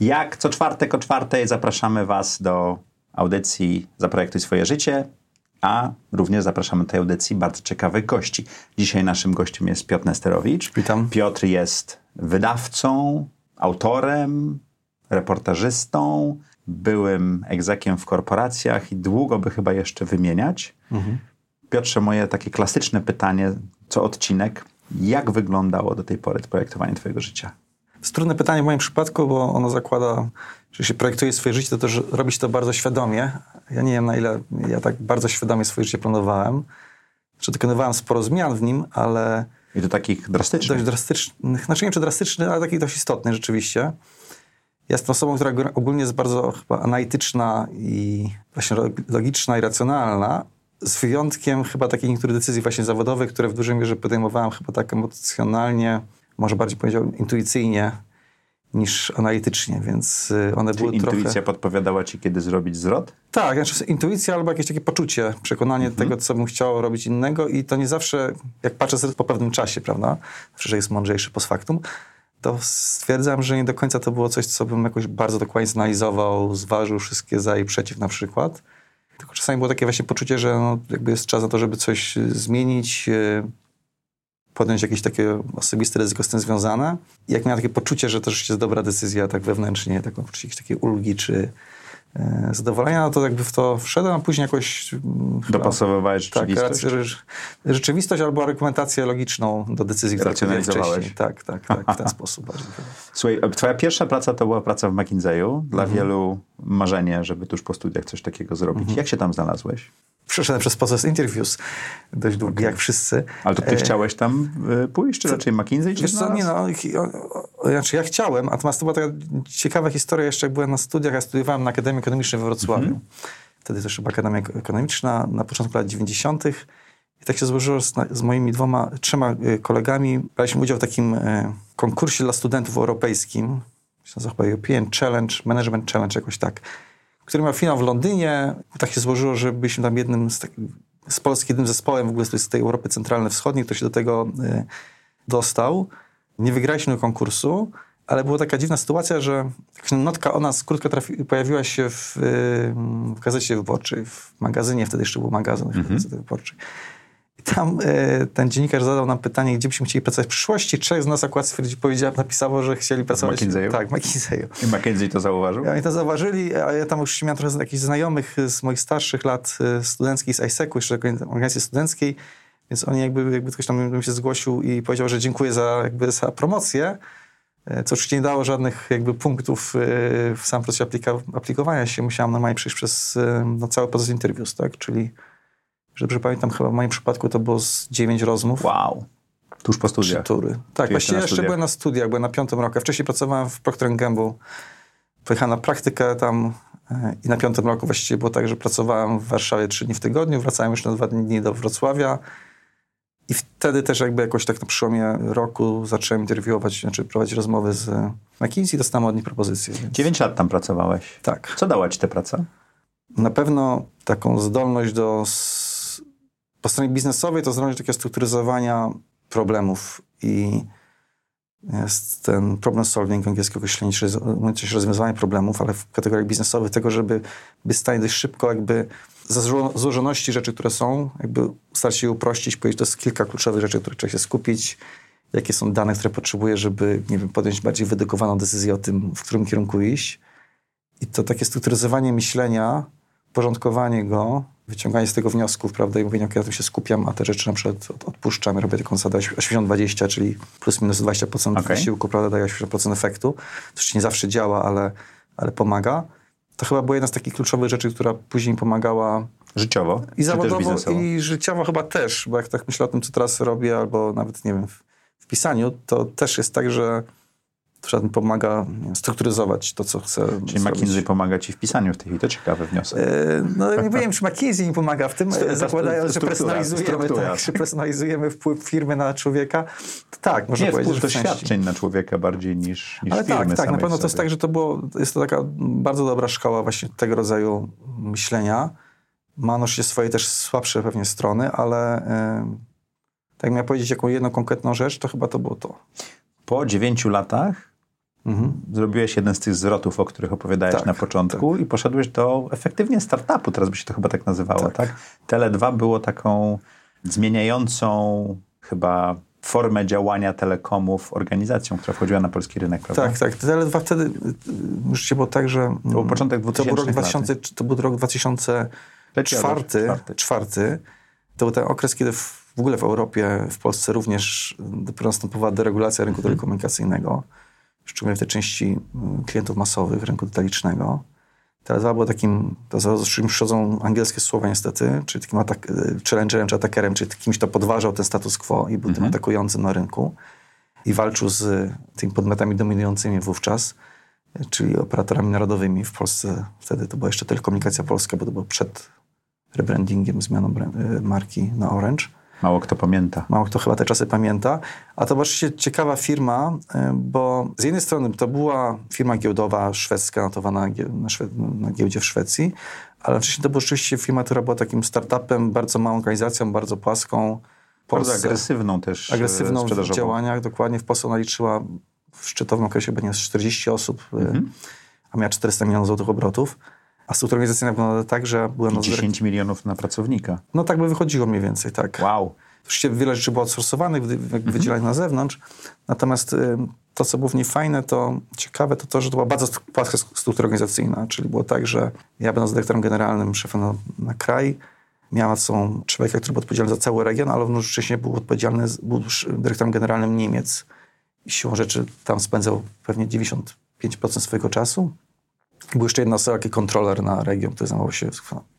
Jak co czwartek o czwartej zapraszamy Was do audycji Zaprojektuj swoje życie, a również zapraszamy do tej audycji bardzo ciekawych gości. Dzisiaj naszym gościem jest Piotr Nesterowicz. Witam. Piotr jest wydawcą, autorem, reportażystą, byłym egzekiem w korporacjach i długo by chyba jeszcze wymieniać. Mhm. Piotrze, moje takie klasyczne pytanie, co odcinek, jak wyglądało do tej pory projektowanie Twojego życia? Jest trudne pytanie w moim przypadku, bo ono zakłada, że się projektuje swoje życie, to też robić to bardzo świadomie. Ja nie wiem, na ile ja tak bardzo świadomie swoje życie planowałem. Że dokonywałem sporo zmian w nim, ale... I to takich drastycznych? Dość drastycznych. Znaczy nie wiem, czy drastycznych, ale takich dość istotnych rzeczywiście. Ja jestem osobą, która ogólnie jest bardzo chyba analityczna i właśnie logiczna i racjonalna, z wyjątkiem chyba takich niektórych decyzji właśnie zawodowych, które w dużej mierze podejmowałem chyba tak emocjonalnie, może bardziej powiedział intuicyjnie niż analitycznie, więc y, one Czyli były intuicja trochę... podpowiadała ci, kiedy zrobić zwrot? Tak, znaczy intuicja albo jakieś takie poczucie, przekonanie mhm. tego, co bym chciał robić innego i to nie zawsze, jak patrzę po pewnym czasie, prawda, że jest mądrzejszy post factum, to stwierdzam, że nie do końca to było coś, co bym jakoś bardzo dokładnie zanalizował, zważył wszystkie za i przeciw na przykład. Tylko czasami było takie właśnie poczucie, że no, jakby jest czas na to, żeby coś zmienić, y, podjąć jakieś takie osobiste ryzyko z tym związane. Jak miałem takie poczucie, że to rzeczywiście jest dobra decyzja tak wewnętrznie, taką poczucie jakiejś takiej ulgi czy zadowolenia, no to jakby w to wszedłem, a później jakoś... Mm, Dopasowywałeś tak, rzeczywistość? Tak, rzeczywistość albo argumentację logiczną do decyzji, które wcześniej. Tak, tak, tak, w ten sposób. Słuchaj, twoja pierwsza praca to była praca w McKinsey'u. Dla mhm. wielu marzenie, żeby tuż po studiach coś takiego zrobić. Mhm. Jak się tam znalazłeś? przeszedłem przez proces interviews dość długi, okay. jak wszyscy. Ale to ty e... chciałeś tam e, pójść, czy raczej McKinsey? Czy co, nie no, znaczy ja chciałem, natomiast to była taka ciekawa historia, jeszcze jak byłem na studiach, ja studiowałem na Akademii Ekonomicznej we Wrocławiu. -hmm. Wtedy też chyba Akademia Ekonomiczna, na początku lat 90. I tak się złożyło z, z moimi dwoma, trzema e, kolegami. Braliśmy udział w takim e, konkursie dla studentów europejskim, się nazywa chyba European Challenge, Management Challenge, jakoś tak który miał finał w Londynie. Tak się złożyło, że byliśmy tam jednym z, z Polski, jednym zespołem w ogóle z tej Europy Centralnej-Wschodniej, który się do tego y, dostał. Nie wygraliśmy konkursu, ale była taka dziwna sytuacja, że notka o nas krótko trafi, pojawiła się w, y, w gazecie wyborczej, w magazynie, wtedy jeszcze był magazyn mm -hmm. gazety wyborczej tam e, ten dziennikarz zadał nam pytanie, gdzie byśmy chcieli pracować w przyszłości. Trzech z nas akurat stwierdzi, powiedział, napisało, że chcieli pracować... W McKinsey'u? Tak, w McKinsey'u. I McKinsey to zauważył? I oni to zauważyli, a ja tam już miałem trochę jakichś znajomych z moich starszych lat e, studenckich z ISEC-u, jeszcze organizacji studenckiej, więc oni jakby, jakby ktoś tam się zgłosił i powiedział, że dziękuję za, jakby za promocję, e, co oczywiście nie dało żadnych jakby punktów w sam proces aplikowania się. Musiałem normalnie przejść przez no, cały proces interwius, tak, czyli że dobrze pamiętam, chyba w moim przypadku to było z dziewięć rozmów. Wow. Tuż po studiach. tury. Tak, właściwie jeszcze byłem na studiach, byłem na piątym roku. Wcześniej pracowałem w Procter Gamble. Pojechałem na praktykę tam e, i na piątym roku właściwie było tak, że pracowałem w Warszawie trzy dni w tygodniu, wracałem już na dwa dni do Wrocławia. I wtedy też jakby jakoś tak na przełomie roku zacząłem interwiować, znaczy prowadzić rozmowy z McKinsey i dostałem od nich propozycję. Więc... 9 lat tam pracowałeś. Tak. Co dała ci ta praca? Na pewno taką zdolność do po stronie biznesowej to zdolność takiego strukturyzowania problemów i jest ten problem solving, angielskie określenie, czyli rozwiązywanie problemów, ale w kategoriach biznesowych tego, żeby być w stanie dość szybko jakby za złożoności rzeczy, które są, jakby starać się je uprościć, powiedzieć, to jest kilka kluczowych rzeczy, które trzeba się skupić, jakie są dane, które potrzebuję, żeby, nie wiem, podjąć bardziej wydedukowaną decyzję o tym, w którym kierunku iść. I to takie strukturyzowanie myślenia, porządkowanie go, wyciąganie z tego wniosków, prawda, i mówienie, ok, ja tu się skupiam, a te rzeczy na przykład odpuszczam, robię taką zasadę 80-20, czyli plus minus 20% okay. wysiłku, prawda, daje 80% efektu. To nie zawsze działa, ale, ale pomaga. To chyba była jedna z takich kluczowych rzeczy, która później pomagała Życiowo? I zawodowo, i życiowo chyba też, bo jak tak myślę o tym, co teraz robię, albo nawet, nie wiem, w, w pisaniu, to też jest tak, że mi pomaga strukturyzować to, co chcę Czyli zrobić. McKinsey pomaga ci w pisaniu w tej chwili. To ciekawy wniosek. E, no nie wiem, czy McKinsey mi pomaga w tym, zakładając, że personalizujemy, tak, że personalizujemy wpływ firmy na człowieka. Tak, można nie, powiedzieć, wpływ doświadczeń na człowieka bardziej niż, niż Ale firmy tak, tak, na pewno to jest tak, że to było, jest to taka bardzo dobra szkoła właśnie tego rodzaju myślenia. Ma oczywiście swoje też słabsze pewnie strony, ale yy, tak miał powiedzieć jaką jedną konkretną rzecz, to chyba to było to. Po dziewięciu latach mhm. zrobiłeś jeden z tych zwrotów, o których opowiadałeś tak, na początku tak. i poszedłeś do efektywnie startupu, teraz by się to chyba tak nazywało, tak? tak? Tele2 było taką zmieniającą chyba formę działania telekomów organizacją, która wchodziła na polski rynek, prawda? Tak, tak. Tele2 wtedy, już było tak, że... To był początek 2000 to był rok 2000, To był rok 2004, czwarty. To był ten okres, kiedy w, w ogóle w Europie, w Polsce również następowała deregulacja rynku mhm. telekomunikacyjnego, szczególnie w tej części mm, klientów masowych, rynku detalicznego. Tele2 było takim, to z czym przychodzą angielskie słowa niestety, czyli takim atak, e, challengerem czy atakerem, czyli kimś, kto podważał ten status quo i był tym mhm. atakującym na rynku i walczył z tymi podmiotami dominującymi wówczas, e, czyli operatorami narodowymi w Polsce. Wtedy to była jeszcze Telekomunikacja Polska, bo to było przed rebrandingiem, zmianą e, marki na Orange. Mało kto pamięta. Mało kto chyba te czasy pamięta. A to właśnie ciekawa firma, y, bo z jednej strony to była firma giełdowa szwedzka, notowana na, Szwe na giełdzie w Szwecji, ale wcześniej to była rzeczywiście firma, która była takim startupem, bardzo małą organizacją, bardzo płaską. Polsce, bardzo agresywną też e, Agresywną w działaniach, dokładnie. W Polsce ona liczyła w szczytowym okresie będzie 40 osób, y, mhm. a miała 400 milionów złotych obrotów. A struktura organizacyjna wyglądała tak, że była... I 10 milionów na pracownika. No tak by wychodziło mniej więcej, tak. Wow. Oczywiście wiele rzeczy było outsourcowanych, mhm. wydzielanych na zewnątrz, natomiast y, to, co było w niej fajne, to ciekawe, to to, że to była bardzo płaska struktura organizacyjna, czyli było tak, że ja będąc dyrektorem generalnym, szefem na, na kraj, miała są człowieka, który był odpowiedzialny za cały region, ale równocześnie był odpowiedzialny, był dyrektorem generalnym Niemiec. I siłą rzeczy tam spędzał pewnie 95% swojego czasu. Był jeszcze jedna osoba, jak kontroler na region, który zajmował się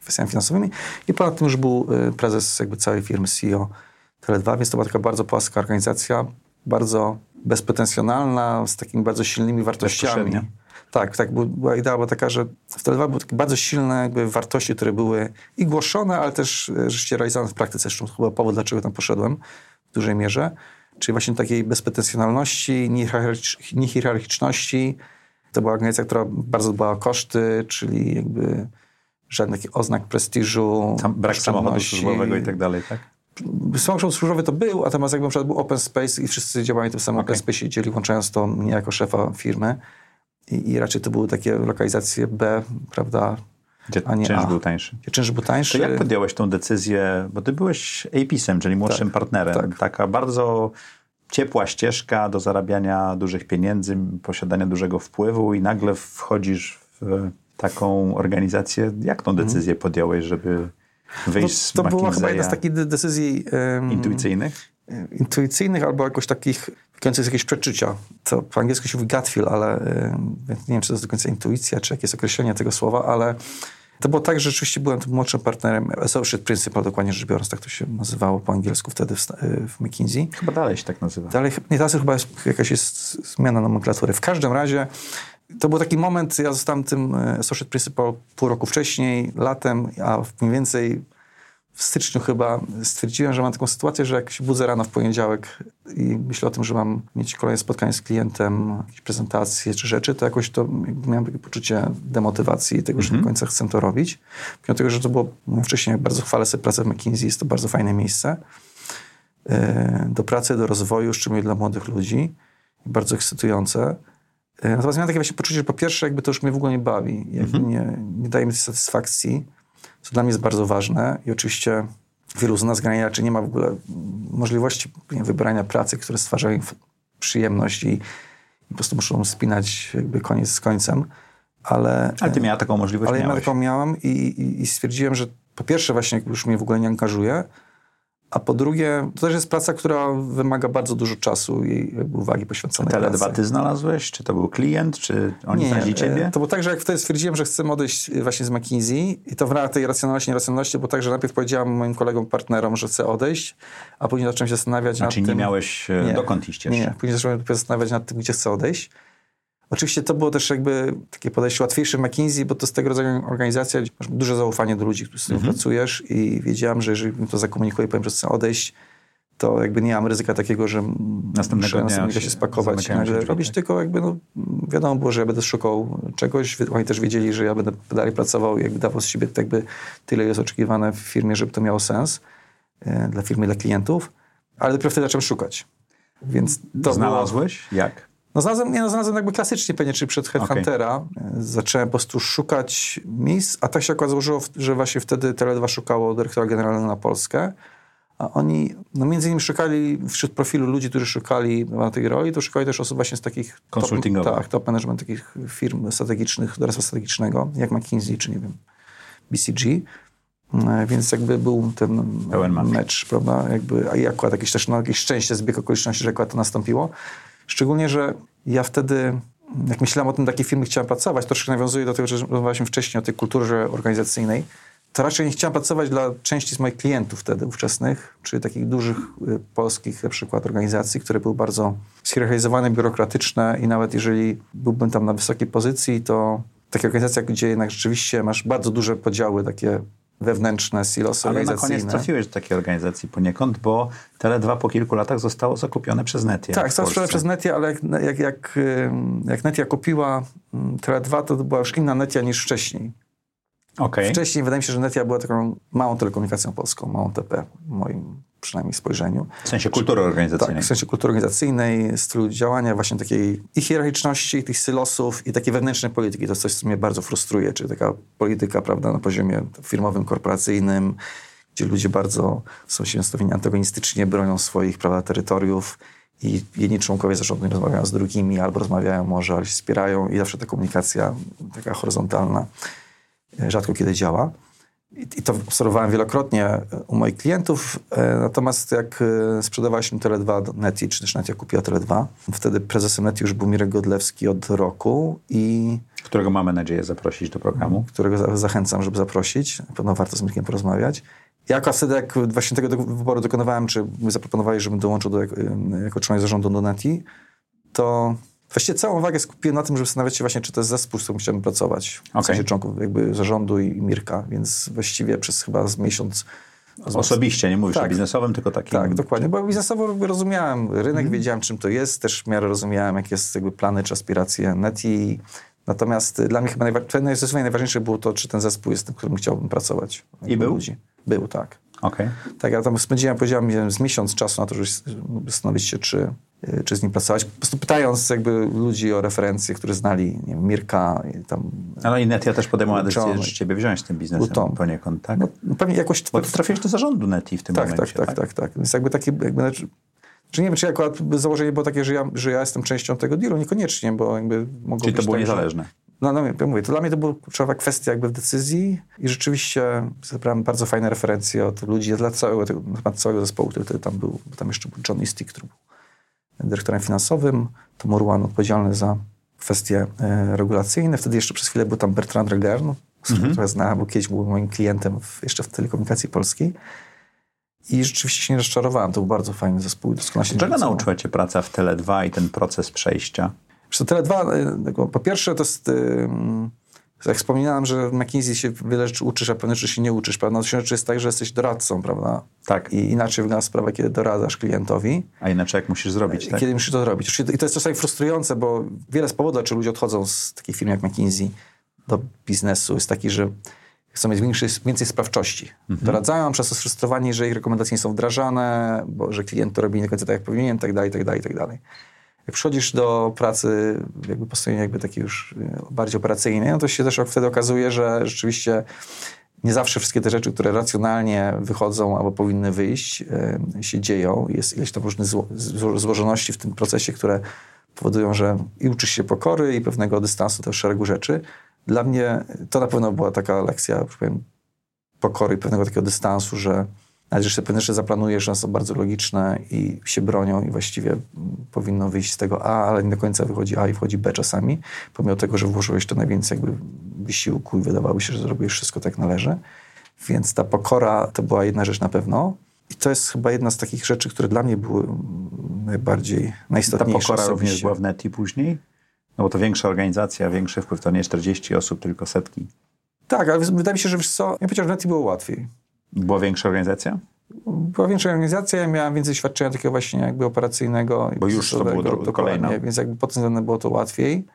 kwestiami finansowymi. I ponad tym już był y, prezes jakby całej firmy, CEO Tele2, więc to była taka bardzo płaska organizacja, bardzo bezpretensjonalna, z takimi bardzo silnymi wartościami. Tak, tak. Była idea była taka, że w Tele2 były takie bardzo silne jakby wartości, które były i głoszone, ale też e, rzeczywiście realizowane w praktyce. Zresztą to chyba powód, dlaczego tam poszedłem w dużej mierze. Czyli właśnie takiej bezpretensjonalności, niehierarchiczności, to była organizacja, która bardzo dbała o koszty, czyli jakby żadnych oznak prestiżu. Tam brak samochodu służbowego i tak dalej, tak? Samochód służbowy to był, a teraz jakby na przykład był open space i wszyscy działali w tym samym okay. open space dzieli, włączając to mnie jako szefa firmy. I, I, raczej to były takie lokalizacje B, prawda, gdzie a nie czynsz A. był tańszy. Gdzie czynsz był tańszy. To jak podjąłeś tą decyzję, bo ty byłeś APIS-em, czyli młodszym tak, partnerem. Tak. Taka bardzo ciepła ścieżka do zarabiania dużych pieniędzy, posiadania dużego wpływu i nagle wchodzisz w taką organizację. Jak tą mhm. decyzję podjąłeś, żeby wyjść no, to, to była chyba jedna z takich decyzji... Um, intuicyjnych? Intuicyjnych albo jakoś takich końcu jakieś przeczucia. To po angielsku się mówi gut feel, ale nie wiem, czy to jest do końca intuicja, czy jakieś określenie tego słowa, ale to było tak, że rzeczywiście byłem tym młodszym partnerem, associate principal dokładnie rzecz biorąc, tak to się nazywało po angielsku wtedy w, w McKinsey. Chyba dalej się tak nazywa. Dalej, nie, teraz chyba jest, jakaś jest zmiana nomenklatury. W każdym razie to był taki moment, ja zostałem tym e, associate principal pół roku wcześniej, latem, a mniej więcej w styczniu chyba stwierdziłem, że mam taką sytuację, że jak się budzę rano w poniedziałek i myślę o tym, że mam mieć kolejne spotkanie z klientem, jakieś prezentacje czy rzeczy, to jakoś to miałem takie poczucie demotywacji i tego, że mm -hmm. do końca chcę to robić. Mimo tego, że to było wcześniej, bardzo chwalę sobie pracę w McKinsey, jest to bardzo fajne miejsce e, do pracy, do rozwoju, szczególnie dla młodych ludzi. Bardzo ekscytujące. E, natomiast miałem takie właśnie poczucie, że po pierwsze jakby to już mnie w ogóle nie bawi, jakby mm -hmm. nie, nie daje mi satysfakcji co dla mnie jest bardzo ważne i oczywiście wielu z nas graniaczy nie ma w ogóle możliwości wybrania pracy, które stwarzają im przyjemność i, i po prostu muszą spinać jakby koniec z końcem. Ale, ale ty miała taką możliwość? Ale ja taką miałam i, i, i stwierdziłem, że po pierwsze właśnie już mnie w ogóle nie angażuje, a po drugie, to też jest praca, która wymaga bardzo dużo czasu i uwagi poświęconej Tele dwa ty znalazłeś? Czy to był klient? Czy oni nie, znaleźli ciebie? To było tak, że jak wtedy stwierdziłem, że chcę odejść właśnie z McKinsey i to w ramach tej racjonalności, nieracjonalności było tak, że najpierw powiedziałem moim kolegom, partnerom, że chcę odejść, a później zacząłem się zastanawiać nad tym... nie miałeś e, nie, dokąd iść jeszcze? Nie, później zacząłem się zastanawiać nad tym, gdzie chcę odejść. Oczywiście to było też jakby takie podejście łatwiejsze w McKinsey, bo to z tego rodzaju organizacja, gdzie masz duże zaufanie do ludzi, z którymi pracujesz i wiedziałem, że jeżeli mi to zakomunikuję, powiem, że chcę odejść, to jakby nie mam ryzyka takiego, że Następnego muszę następnego się spakować i się nagle robić, tak. tylko jakby no, wiadomo było, że ja będę szukał czegoś. Oni też wiedzieli, że ja będę dalej pracował i jakby dawał z siebie jakby tyle jest oczekiwane w firmie, żeby to miało sens e, dla firmy, dla klientów, ale dopiero wtedy zacząłem szukać. Więc to było, Znalazłeś? Jak? No znalazłem, nie, no znalazłem jakby klasycznie pewnie, czyli przed Headhuntera. E, Zacząłem po prostu szukać miejsc, a tak się akurat złożyło, że właśnie wtedy Tele2 szukało dyrektora generalnego na Polskę. A oni, no między innymi szukali wśród profilu ludzi, którzy szukali na tej roli, to szukali też osób właśnie z takich... Konsultingowych. Top, tak, top management takich firm strategicznych, doradztwa strategicznego, jak McKinsey, czy nie wiem, BCG. E, Więc jakby był ten Pełen match. mecz, prawda? Jakby, a i akurat jakieś też, no, jakieś szczęście, zbieg okoliczności, że akurat to nastąpiło. Szczególnie, że ja wtedy, jak myślałem o tym, do jakiej firmy chciałem pracować, troszkę nawiązuje do tego, że rozmawialiśmy wcześniej o tej kulturze organizacyjnej, to raczej nie chciałem pracować dla części z moich klientów wtedy ówczesnych, czyli takich dużych y, polskich na przykład organizacji, które były bardzo schierarchizowane, biurokratyczne i nawet jeżeli byłbym tam na wysokiej pozycji, to takie organizacje, gdzie jednak rzeczywiście masz bardzo duże podziały takie wewnętrzne, silosy Ale na koniec trafiłeś do takiej organizacji poniekąd, bo Tele2 po kilku latach zostało zakupione przez Netia. Tak, zostało sprzedane przez Netia, ale jak, jak, jak, jak Netia kupiła ym, Tele2, to była już inna Netia niż wcześniej. Okej. Wcześniej wydaje mi się, że Netia była taką małą telekomunikacją polską, małą TP, w moim przynajmniej spojrzeniu. W sensie kultury organizacyjnej. Tak, w sensie kultury organizacyjnej, stylu działania, właśnie takiej i hierarchiczności, tych silosów, i takiej wewnętrznej polityki. To jest coś, co mnie bardzo frustruje, czyli taka polityka, prawda, na poziomie firmowym, korporacyjnym, gdzie ludzie bardzo są się nastawieni antagonistycznie, bronią swoich, prawda, terytoriów i jedni członkowie zarządu nie rozmawiają z drugimi, albo rozmawiają może, ale się wspierają i zawsze ta komunikacja taka horyzontalna rzadko kiedy działa. I, to obserwowałem wielokrotnie e, u moich klientów, e, natomiast jak e, sprzedawaliśmy Tele2 do Neti, czy też Netia kupiła Tele2, wtedy prezesem Neti już był Mirek Godlewski od roku i Którego mamy nadzieję zaprosić do programu. którego za- zachęcam, żeby zaprosić. Na pewno warto z Mirkiem porozmawiać. Ja akurat wtedy, jak właśnie tego wyboru dokonywałem, czy mi zaproponowali, żebym dołączył do, jako, jako członek zarządu do Neti, to właściwie całą uwagę skupiłem na tym, żeby zastanawiać się właśnie, czy to jest zespół, z którym chciałbym pracować. W Okej. sensie członków jakby zarządu i, i Mirka, więc właściwie przez chyba z miesiąc... Osobiście, nie mówisz Tak. o biznesowym, tylko takim. Tak, dokładnie, bo biznesowo rozumiałem rynek, wiedziałem czym to jest, też w miarę rozumiałem, jakie jest jakby plany czy aspiracje Neti. Natomiast y, dla mnie chyba najwa- najważniejsze było to, czy ten zespół jest tym, którym chciałbym pracować. Jakby był? Ludzi. Był, tak. Okej. Tak, ja tam spędziłem, powiedziałem, wiem, z miesiąc czasu na to, żeby zastanowić się, czy, y, czy z nim pracować. Po prostu pytając jakby ludzi o referencje, którzy znali, nie wiem, Mirka i tam... Ale i Netia też podejmowała decyzję, że ciebie wziąć tym biznesem Był Tom. poniekąd, tak? No, pewnie jakoś... Bo ty trafiłeś do zarządu Neti w tym Tak, momencie, tak, tak, tak, tak. Więc jakby takie, jakby, znaczy, że nie wiem, czy akurat założenie było takie, że ja, że ja jestem częścią tego dealu, niekoniecznie, bo jakby mogło Czyli to być było tak, że- niezależne. No, no ja mówię, to dla mnie to była kluczowa kwestia jakby w decyzji i rzeczywiście zebrałem bardzo fajne referencje od ludzi, dla całego, tego, na temat całego zespołu, który wtedy tam był, bo tam jeszcze był Johnny Stick, który był dyrektorem finansowym, to Morwan odpowiedzialny za kwestie e, regulacyjne, wtedy jeszcze przez chwilę był tam Bertrand Regern, z którym trochę znałem, bo kiedyś był moim klientem w, jeszcze w telekomunikacji polskiej. I rzeczywiście się nie rozczarowałem, to był bardzo fajny zespół doskonale się Czego nauczyła cię praca w Tele2 i ten proces przejścia? Co, Tele2, y, jakby po pierwsze to jest, y, jak wspominałem, że w McKinsey się wiele rzeczy uczysz, a pewne rzeczy się nie uczysz, prawda? No, rzeczy jest tak, że jesteś doradcą, prawda? Tak. I inaczej wygląda sprawa, kiedy doradzasz klientowi, A inaczej jak musisz zrobić, tak? kiedy musisz to zrobić. I to jest czasami frustrujące, bo wiele z powodów, dlaczego ludzie odchodzą z takiej firmy jak McKinsey do biznesu jest taki, że chcą mieć większy, więcej sprawczości. Doradzają, przez to sfrustrowani, że ich rekomendacje nie są wdrażane, bo że klient to robi nie do końca tak, jak powinien, tak dalej, tak dalej, tak dalej. Jak przychodzisz do pracy jakby po stronie jakby takiej już y, bardziej operacyjnej, no to się też wtedy okazuje, że rzeczywiście nie zawsze wszystkie te rzeczy, które racjonalnie wychodzą albo powinny wyjść, y, się dzieją. Jest ileś tam różnych zło, zło, złożoności w tym procesie, które powodują, że i uczysz się pokory i pewnego dystansu do szeregu rzeczy. Dla mnie to na pewno była taka lekcja, że powiem, pokory i pewnego takiego dystansu, że nawet sobie pewne rzeczy zaplanujesz, one są bardzo logiczne i się bronią i właściwie mm, powinno wyjść z tego A, ale nie do końca wychodzi A i wchodzi B czasami, pomimo tego, że włożyłeś to najwięcej jakby wysiłku i wydawało się, że zrobiłeś wszystko tak należy. Więc ta pokora to była jedna rzecz na pewno. I to jest chyba jedna z takich rzeczy, które dla mnie były mm, najbardziej Ta najistotniejsze. pokora również osobiście. była w Neti później? No bo to większa organizacja, większy wpływ, to nie 40 osób, tylko setki. Tak, ale wydaje mi się, że wiesz co, ja powiedział, że Neti było łatwiej. Była większa organizacja? Była większa organizacja, ja miałem więcej doświadczenia takiego właśnie jakby operacyjnego. Bo już to było dokładnie, kolejne. Więc jakby pod tym względem było to łatwiej.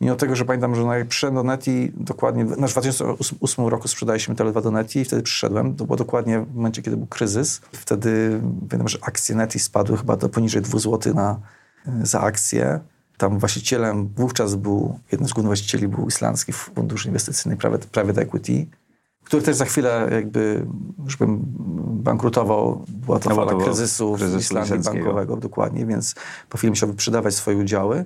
Mimo tego, że pamiętam, że jak przyszedłem do Neti, dokładnie, no w 2008 roku sprzedaliśmy Tele2 do Neti i wtedy przyszedłem. To było dokładnie w momencie, kiedy był kryzys. Wtedy pamiętam, że akcje Neti spadły chyba do poniżej 2 zł na, za akcję. Tam właścicielem wówczas był, jeden z głównych właścicieli był islandzki fundusz inwestycyjny Private, private Equity, który też za chwilę jakby, już bym bankrutował. Była to no, fala kryzysu, kryzysu w Islandii bankowego, dokładnie, więc po chwili musiał wyprzedawać swoje udziały.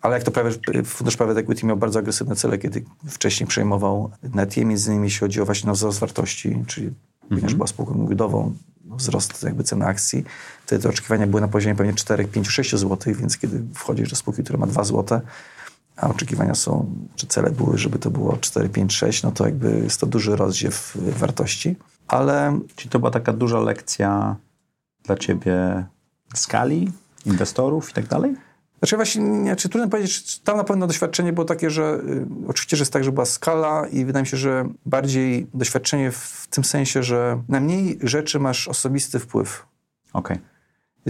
Ale jak to prawie, Fundusz Private Equity miał bardzo agresywne cele, kiedy wcześniej przejmował Netie, między innymi jeśli chodzi o właśnie wzrost wartości, czyli -hmm. ponieważ była spółką giełdową, wzrost jakby ceny akcji. Wtedy te oczekiwania były na poziomie pewnie 4, 5, 6 zł, więc kiedy wchodzisz do spółki, która ma 2 zł, a oczekiwania są, czy cele były, żeby to było 4, 5, 6, no to jakby jest to duży rozdziew wartości. Ale... Czyli to była taka duża lekcja dla ciebie skali, inwestorów i tak dalej? Znaczy właśnie, nie, czy trudno powiedzieć, tam na pewno doświadczenie było takie, że y, oczywiście, że jest tak, że była skala i wydaje mi się, że bardziej doświadczenie w tym sensie, że na mniej rzeczy masz osobisty wpływ. Okej. Okay.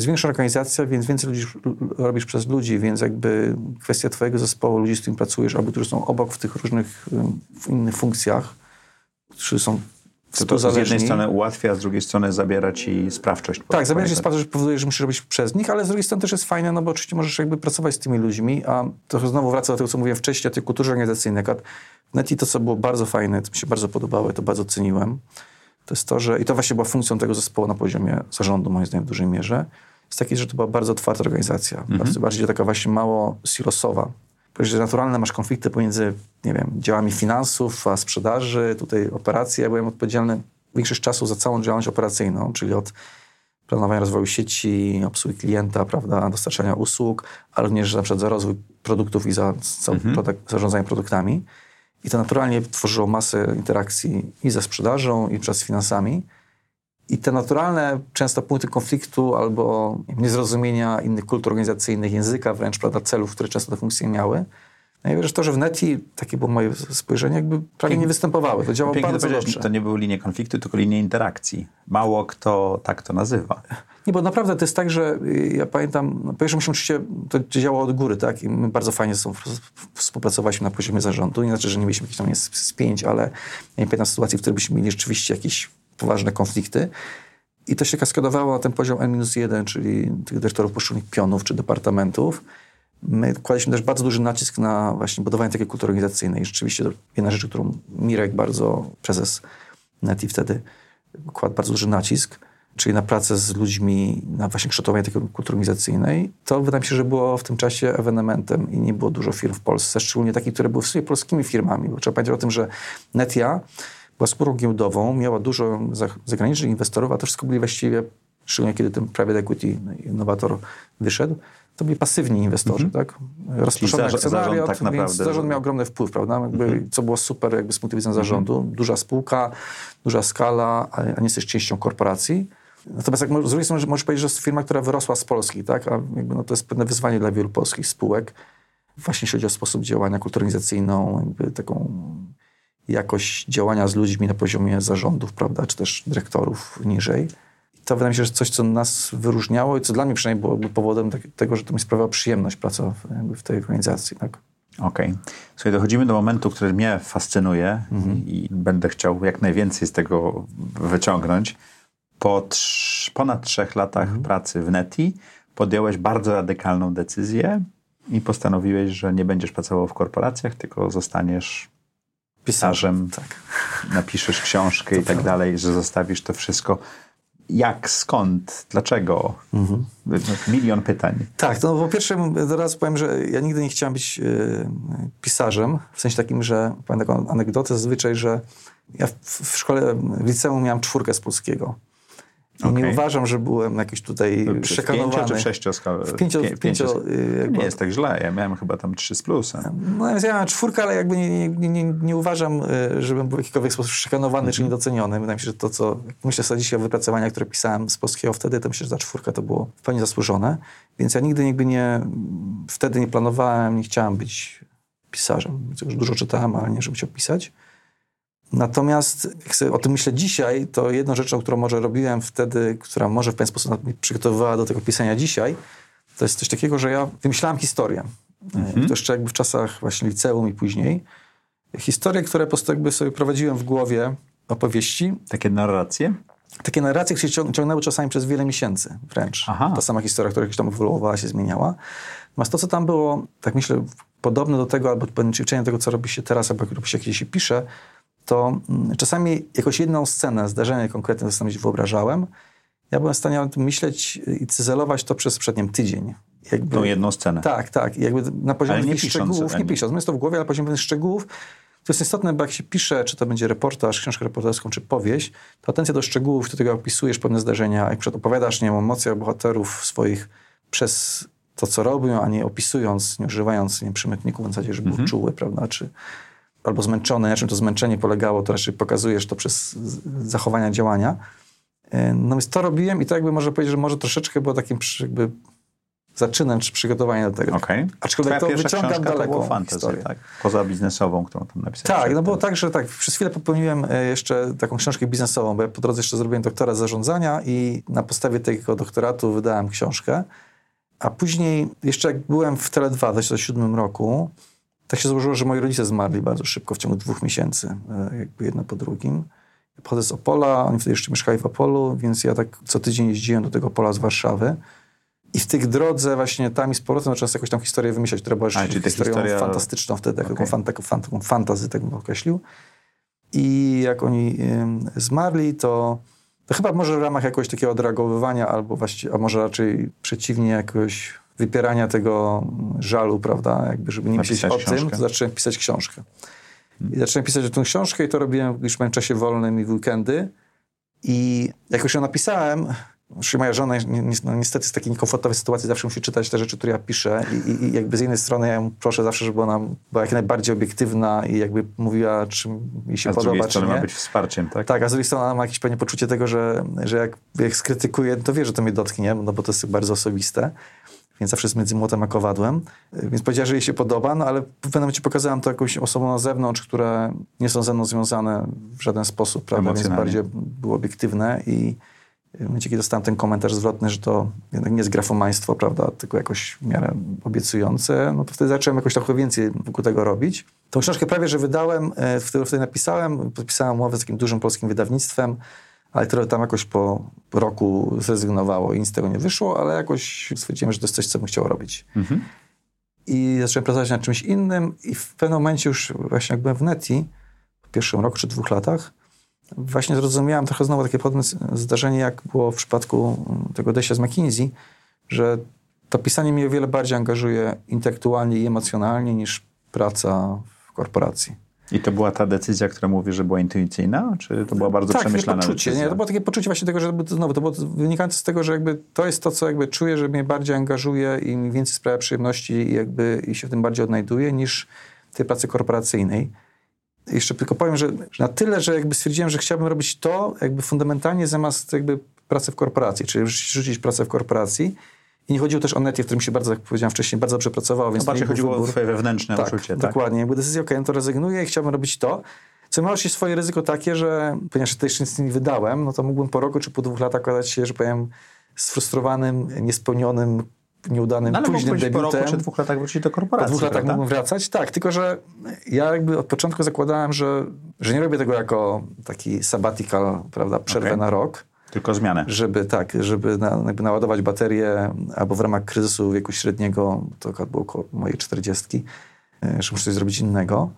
Jest większa organizacja, więc więcej ludzi robisz przez ludzi, więc jakby kwestia twojego zespołu, ludzi, z którymi pracujesz, albo którzy są obok w tych różnych w innych funkcjach, którzy są to, to z jednej strony ułatwia, a z drugiej strony zabiera ci sprawczość. Tak, zabiera ci sprawczość, powoduje, że musisz robić przez nich, ale z drugiej strony też jest fajne, no bo oczywiście możesz jakby pracować z tymi ludźmi, a to znowu wraca do tego, co mówiłem wcześniej, o tej kulturze organizacyjnej. Neti to, co było bardzo fajne, to mi się bardzo podobało, to bardzo ceniłem, to jest to, że, i to właśnie była funkcją tego zespołu na poziomie zarządu, moim zdaniem, w dużej mierze, jest takie, że to była bardzo otwarta organizacja, mhm. bardzo bardziej taka właśnie mało silosowa. Że naturalne masz konflikty pomiędzy, nie wiem, działami finansów, a sprzedaży, tutaj operacji. Ja byłem odpowiedzialny większość czasu za całą działalność operacyjną, czyli od planowania rozwoju sieci, obsługi klienta, prawda, dostarczania usług, ale również na przykład za rozwój produktów i za, za mhm. produkt, zarządzanie produktami. I to naturalnie tworzyło masę interakcji i ze sprzedażą, i przez finansami. I te naturalne często punkty konfliktu albo niezrozumienia innych kultur organizacyjnych, języka wręcz, prawda, celów, które często te funkcje miały, no i wiesz, to, że w Neti, takie było moje spojrzenie, jakby prawie nie występowało. To działało bardzo dobrze. To nie były linie konfliktu, tylko linie interakcji. Mało kto tak to nazywa. Nie, bo naprawdę to jest tak, że y, ja pamiętam, no, po pierwsze musimy oczywiście, to działało od góry, tak? I my bardzo fajnie są, współpracowaliśmy na poziomie zarządu. Nie znaczy, że nie mieliśmy jakichś tam spięć, ale ja nie pamiętam sytuacji, w której byśmy mieli rzeczywiście jakieś poważne konflikty. I to się kaskadowało na ten poziom N-1, czyli tych dyrektorów poszczególnych pionów czy departamentów. My kładliśmy też bardzo duży nacisk na właśnie budowanie takiej kultury organizacyjnej. I rzeczywiście jedna rzecz, którą Mirek bardzo, prezes Neti wtedy kładł bardzo duży nacisk, czyli na pracę z ludźmi, na właśnie kształtowanie takiej kultury organizacyjnej, to wydaje mi się, że było w tym czasie ewenementem i nie było dużo firm w Polsce, szczególnie takich, które były w sumie polskimi firmami, bo trzeba pamiętać o tym, że Netia była spółką giełdową, miała dużo zagranicznych inwestorów, a to wszystko byli właściwie, szczególnie kiedy ten private equity innowator wyszedł, to byli pasywni inwestorzy, mm -hmm. tak? Rozproszony akcjonariat, tak naprawdę... więc zarząd miał ogromny wpływ, prawda? Jakby, mm -hmm. Co było super jakby z punktu widzenia zarządu. Mm -hmm. Duża spółka, duża skala, a nie jesteś częścią korporacji. Natomiast jak, z drugiej strony możesz powiedzieć, że jest firma, która wyrosła z Polski, tak? A jakby, no, to jest pewne wyzwanie dla wielu polskich spółek. Właśnie jeśli chodzi o sposób działania, jakby taką jakość działania z ludźmi na poziomie zarządów, prawda, czy też dyrektorów niżej. I to wydaje mi się, że coś, co nas wyróżniało i co dla mnie przynajmniej było powodem tak, tego, że to mi sprawiała przyjemność praca w, w tej organizacji. Tak? Okej. Okay. Słuchaj, dochodzimy do momentu, który mnie fascynuje mhm. i będę chciał jak najwięcej z tego wyciągnąć. Po trz ponad trzech latach mhm. pracy w Neti podjąłeś bardzo radykalną decyzję i postanowiłeś, że nie będziesz pracował w korporacjach, tylko zostaniesz pisarzem, tak. napiszesz książkę to i tak prawda. dalej, że zostawisz to wszystko. Jak, skąd, dlaczego? Mhm. Milion pytań. Tak, no po pierwsze teraz powiem, że ja nigdy nie chciałem być y, pisarzem, w sensie takim, że powiem taką anegdotę zazwyczaj, że ja w, w szkole, w liceum miałem czwórkę z polskiego. Okay. Nie uważam, że byłem jakiś tutaj no, przekonany. W pięcio czy sześcioskalowy? W pięcio, w pięcio, jakby... Nie jest tak źle, ja miałem chyba tam trzy z plusem. No więc ja miałem czwórkę, ale jakby nie, nie, nie, nie uważam, y, żebym był w jakikolwiek sposób przekonowany mm -hmm. czy mhm. niedoceniony. Wydaje mi się, że to, co myślę sobie dzisiaj o wypracowaniach, które pisałem z polskiego wtedy, to myślę, że ta czwórka to było w pełni zasłużone. Więc ja nigdy jakby nie, wtedy nie planowałem, nie chciałem być pisarzem. Już dużo czytałem, ale nie, żeby chciał pisać. Natomiast jak sobie o tym myślę dzisiaj, to jedną rzeczą, którą może robiłem wtedy, która może w pewien sposób mnie przygotowywała do tego pisania dzisiaj, to jest coś takiego, że ja wymyślałem historię. Mhm. To jeszcze jakby w czasach właśnie liceum i później. Historie, które po prostu jakby sobie prowadziłem w głowie, opowieści. Takie narracje? Takie narracje, które się ciągnęły czasami przez wiele miesięcy wręcz. Aha. Ta sama historia, która jakoś tam ewoluowała, się zmieniała. Natomiast to, co tam było, tak myślę, podobne do tego, albo ćwiczenie tego, co robi się teraz, albo robi się, jak się pisze, to mm, czasami jakoś jedną scenę, zdarzenie konkretne sobie wyobrażałem. Ja byłem w stanie o tym myśleć i cyzelować to przez przednim tydzień. Jakby, Tą jedną scenę. Tak, tak. Jakby na poziomie nie pisząc, szczegółów, nie pisząc. Jest to w głowie, ale na poziomie szczegółów. To jest istotne, bo jak się pisze, czy to będzie reportaż, książkę reporterską, czy powieść, to atencja do szczegółów, do tego opisujesz pewne zdarzenia, jak przed opowiadasz, nie wiem, emocje bohaterów swoich przez to, co robią, a nie opisując, nie używając nie wiem, przymiotników w zasadzie, żeby mhm. czuły, prawda, czy albo zmęczony, na czym to zmęczenie polegało, to raczej pokazujesz to przez zachowania, działania. E, no więc to robiłem i to jakby można powiedzieć, że może troszeczkę było takim jakby zaczynem czy przygotowaniem do tego. Okay. Aczkolwiek Twoja to wyciągam daleko fantasy, tak? Poza biznesową, którą tam napisałeś. Tak, no było tak, że tak, przez chwilę popełniłem e, jeszcze taką książkę biznesową, bo ja po drodze jeszcze zrobiłem doktora zarządzania i na podstawie tego doktoratu wydałem książkę. A później, jeszcze jak byłem w Tele2 w 2007 roku, tak się złożyło, że moi rodzice zmarli bardzo szybko, w ciągu dwóch miesięcy, e, jakby jedno po drugim. pochodzę z Opola, oni wtedy jeszcze mieszkali w Opolu, więc ja tak co tydzień jeździłem do tego Opola z Warszawy. I w tych drodze właśnie tam i z powrotem zacząłem jakąś tam historię wymyślać, która była już historią historia... fantastyczną wtedy, okay. taką, fan, taką, fan, taką fantazy, tak bym określił. I jak oni zmarli, to, to chyba może w ramach jakiegoś takiego odreagowywania, albo właściwie, a może raczej przeciwnie, jakoś wypierania tego żalu, prawda, jakby żeby nie myśleć o książkę. tym, to zacząłem pisać książkę. I zacząłem pisać o tę książkę i to robiłem już w moim czasie wolnym i w weekendy. I jak już ją napisałem, Zresztą moja żona no, niestety z takiej niekomfortowej sytuacji zawsze musi czytać te rzeczy, które ja piszę i, i, jakby z jednej strony ja ją proszę zawsze, żeby ona była jak najbardziej obiektywna i jakby mówiła, czy mi się a podoba, czy nie. ma być wsparciem, tak? Tak, a z drugiej strony ona ma jakieś pewnie poczucie tego, że, że jak, jak skrytykuję, to wie, że to mnie dotknie, no bo to jest bardzo osobiste. Więc zawsze jest między młotem a kowadłem. Więc powiedziała, że jej się podoba, no ale w pewnym momencie pokazałem to jakąś osobom na zewnątrz, które nie są ze mną związane w żaden sposób, prawda? Więc bardziej było obiektywne i w momencie, kiedy dostałem ten komentarz zwrotny, że to jednak nie jest grafomaństwo, prawda, tylko jakoś w miarę obiecujące, no to wtedy zacząłem jakoś trochę więcej wokół tego robić. Tą książkę prawie, że wydałem, wtedy, wtedy napisałem, podpisałem umowę z takim dużym polskim wydawnictwem, ale które tam jakoś po roku zrezygnowało i nic z tego nie wyszło, ale jakoś stwierdziłem, że to jest coś, co bym chciał robić. Mhm. I zacząłem pracować nad czymś innym i w pewnym momencie już właśnie jak byłem w Neti, po pierwszym roku czy dwóch latach, właśnie zrozumiałem trochę znowu takie podobne zdarzenie, jak było w przypadku tego odejścia z McKinsey, że to pisanie mnie o wiele bardziej angażuje intelektualnie i emocjonalnie niż praca w korporacji. I to była ta decyzja, która mówi, że była intuicyjna? Czy to była bardzo tak, przemyślana poczucie, decyzja? Nie, to było takie poczucie właśnie tego, że znowu, to było wynikające z tego, że jakby to jest to, co jakby czuję, że mnie bardziej angażuje i mi więcej sprawia przyjemności i jakby i się w tym bardziej odnajduję niż tej pracy korporacyjnej jeszcze tylko powiem, że, że, na tyle, że jakby stwierdziłem, że chciałbym robić to jakby fundamentalnie zamiast jakby pracy w korporacji, czyli rzucić pracę w korporacji. I nie chodziło też o necie, w którym się bardzo, jak powiedziałem wcześniej, bardzo dobrze pracowało. Więc no bardziej chodziło wybór. o twoje wewnętrzne tak, uczucie. Tak, dokładnie. Jakby decyzja, okej, okay, no to rezygnuję i chciałbym robić to. Co miało się swoje ryzyko takie, że ponieważ to jeszcze nic nie wydałem, no to mógłbym po roku czy po dwóch latach okazać się, że powiem, sfrustrowanym, niespełnionym nieudanym, no, późnym debiutem. po roku czy dwóch latach wrócić do korporacji, Po dwóch latach mógłbym wracać, tak. Tylko, że ja jakby od początku zakładałem, że, że nie robię tego jako taki sabbatical, prawda, przerwę okay. na rok. Tylko zmianę. Żeby, tak, żeby na, jakby naładować baterię, albo w ramach kryzysu wieku średniego, to było około mojej czterdziestki, e, że muszę coś zrobić innego.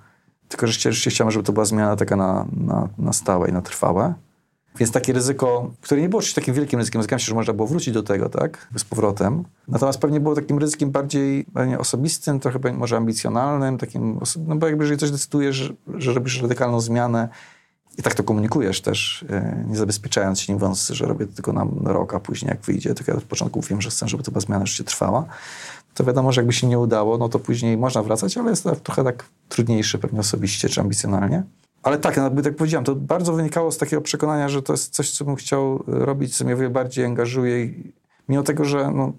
Tylko, że rzeczywiście chciałem, żeby to była zmiana taka na, na, na stałe i na trwałe. Więc takie ryzyko, które nie było takim wielkim ryzykiem, zgadzam się, że można było wrócić do tego, tak, z powrotem. Natomiast pewnie było takim ryzykiem bardziej osobistym, trochę może ambicjonalnym, takim, no bo jakby jeżeli coś decydujesz, że, że robisz radykalną zmianę i tak to komunikujesz też, e, nie zabezpieczając się, nie mówiąc, że robię to tylko na, rok, a później jak wyjdzie, to ja od początku wiem, że chcę, żeby ta zmiana rzeczywiście trwała, to wiadomo, że jakby się nie udało, no to później można wracać, ale jest to trochę tak trudniejsze pewnie osobiście czy ambicjonalnie. Ale tak, jakby tak powiedziałem, to bardzo wynikało z takiego przekonania, że to jest coś, co bym chciał robić, co mnie bardziej angażuje. Mimo tego, że no,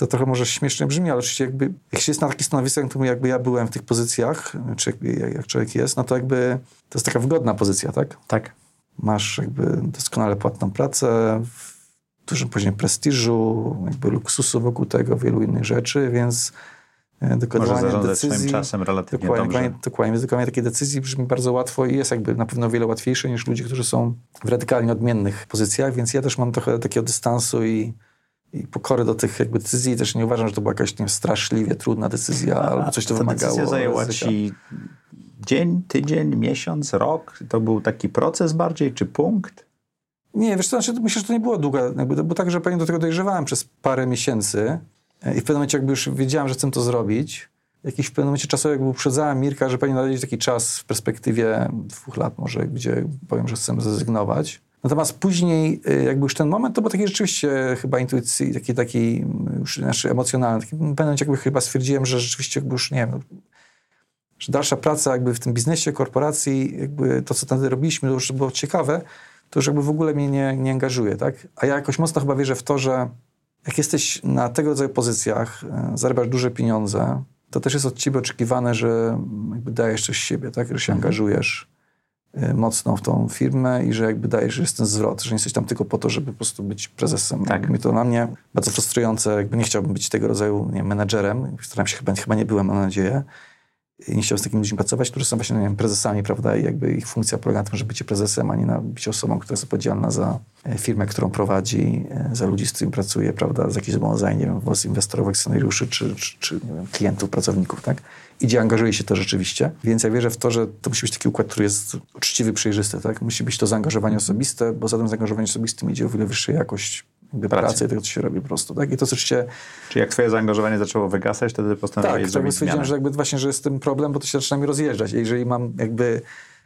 to trochę może śmiesznie brzmi, ale oczywiście jakby, jak się jest na takich stanowiskach, to jakby ja byłem w tych pozycjach, czy jak, jak człowiek jest, no to jakby to jest taka wygodna pozycja, tak? Tak. Masz jakby doskonale płatną pracę, dużym poziomie prestiżu, jakby luksusu wokół tego, wielu innych rzeczy, więc e, dokonywanie decyzji... swoim czasem relatywnie dokładnie, dobrze. Dokładnie, dokładnie, więc dokonywanie takiej decyzji brzmi bardzo łatwo i jest jakby na pewno wiele łatwiejsze niż ludzie, którzy są w radykalnie odmiennych pozycjach, więc ja też mam trochę takiego dystansu i, i pokory do tych jakby decyzji. Też nie uważam, że to była jakaś nie straszliwie trudna decyzja A, albo coś to wymagało. decyzja zajęła ryzyka. ci dzień, tydzień, miesiąc, rok? To był taki proces bardziej, czy punkt? Nie, wiesz co, znaczy, myślę, że to nie było długa, jakby to było tak, że pewnie do tego dojrzewałem przez parę miesięcy e, i w pewnym momencie jakby już wiedziałem, że chcę to zrobić. Jakiś w pewnym momencie czasowo jakby uprzedzałem Mirka, że pewnie nadejdzie taki czas w perspektywie dwóch lat może, gdzie powiem, że chcę zrezygnować. Natomiast później y, jakby już ten moment to był taki rzeczywiście chyba intuicji, taki, taki już znaczy emocjonalny. Taki, pewnym momencie jakby chyba stwierdziłem, że rzeczywiście jakby już nie wiem, że dalsza praca jakby w tym biznesie, korporacji, jakby to, co wtedy robiliśmy, to już było ciekawe, to już jakby w ogóle mnie nie, nie angażuje, tak? A ja jakoś mocno chyba wierzę w to, że jak jesteś na tego rodzaju pozycjach, e, zarabiasz duże pieniądze, to też jest od ciebie oczekiwane, że jakby dajesz coś z siebie, tak? Że się angażujesz e, mocno w tą firmę i że jakby dajesz, że jest ten zwrot, że nie jesteś tam tylko po to, żeby po prostu być prezesem. Tak. Jakby to dla mnie bardzo frustrujące, jakby nie chciałbym być tego rodzaju nie, wiem, menedżerem, staram się chyba, chyba nie byłem, mam nadzieję, i nie chciałbym z takimi ludźmi pracować, którzy są właśnie nie wiem, prezesami, prawda, i jakby ich funkcja polega na tym, że bycie prezesem, a nie na bycie osobą, która jest odpowiedzialna za e, firmę, którą prowadzi, e, za ludzi, z którymi pracuje, prawda, za jakieś zobowiązania, nie wiem, wobec inwestorów, akcjonariuszy, czy, czy, czy wiem, klientów, pracowników, tak? I gdzie angażuje się to rzeczywiście. Więc ja wierzę w to, że to musi być taki układ, który jest uczciwy, przejrzysty, tak? Musi być to zaangażowanie osobiste, bo za tym zaangażowaniem osobistym idzie o wiele wyższa jakość Pracy. pracy i tego, co się robi po prostu, tak? I to oczywiście Czy jak twoje zaangażowanie zaczęło wygasać, wtedy postanowiłeś tak, zrobić stwierdziłem, zmianę? że jakby właśnie, że jest tym problem, bo to się zaczyna mi rozjeżdżać. I jeżeli mam jakby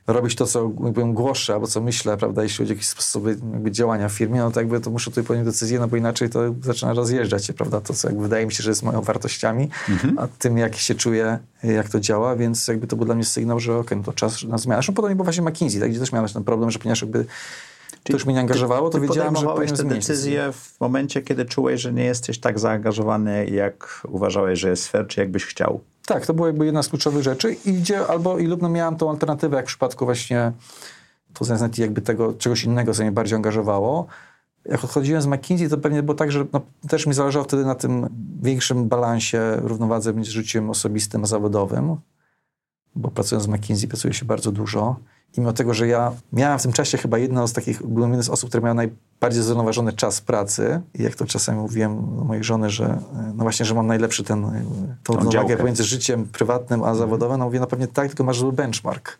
robić to, co jakby głoszę, albo co myślę, prawda, jeśli chodzi o jakieś sposoby działania w firmie, no to jakby to muszę tutaj podjąć decyzję, no bo inaczej to zaczyna rozjeżdżać się, prawda, to co jakby wydaje mi się, że jest moją wartościami, a tym jak się czuję, jak to działa, więc jakby to był dla mnie sygnał, że okej, no to czas na zmianę. Zresztą podobnie było właśnie McKinsey, tak, gdzie też miałem ten problem, że ponieważ jakby to już mnie nie angażowało, to Ty wiedziałem, że powinienem te decyzje w momencie, kiedy czułeś, że nie jesteś tak zaangażowany, jak uważałeś, że jest fair, czy jakbyś chciał. Tak, to była jakby jedna z kluczowych rzeczy i gdzie albo i lub no miałem tą alternatywę, jak w przypadku właśnie poznania jakby tego czegoś innego, co mnie bardziej angażowało. Jak odchodziłem z McKinsey, to pewnie było tak, że no, też mi zależało wtedy na tym większym balansie, równowadze między życiem osobistym a zawodowym, bo pracując z McKinsey pracuje się bardzo dużo. I mimo tego, że ja miałem w tym czasie chyba jedną z takich, byłem jedną z osób, która miała najbardziej zrównoważony czas pracy. I jak to czasami mówiłem do mojej żony, że no właśnie, że mam najlepszy ten, tą równowagę pomiędzy życiem prywatnym a zawodowym. No mówię, no pewnie tak, tylko masz zły benchmark.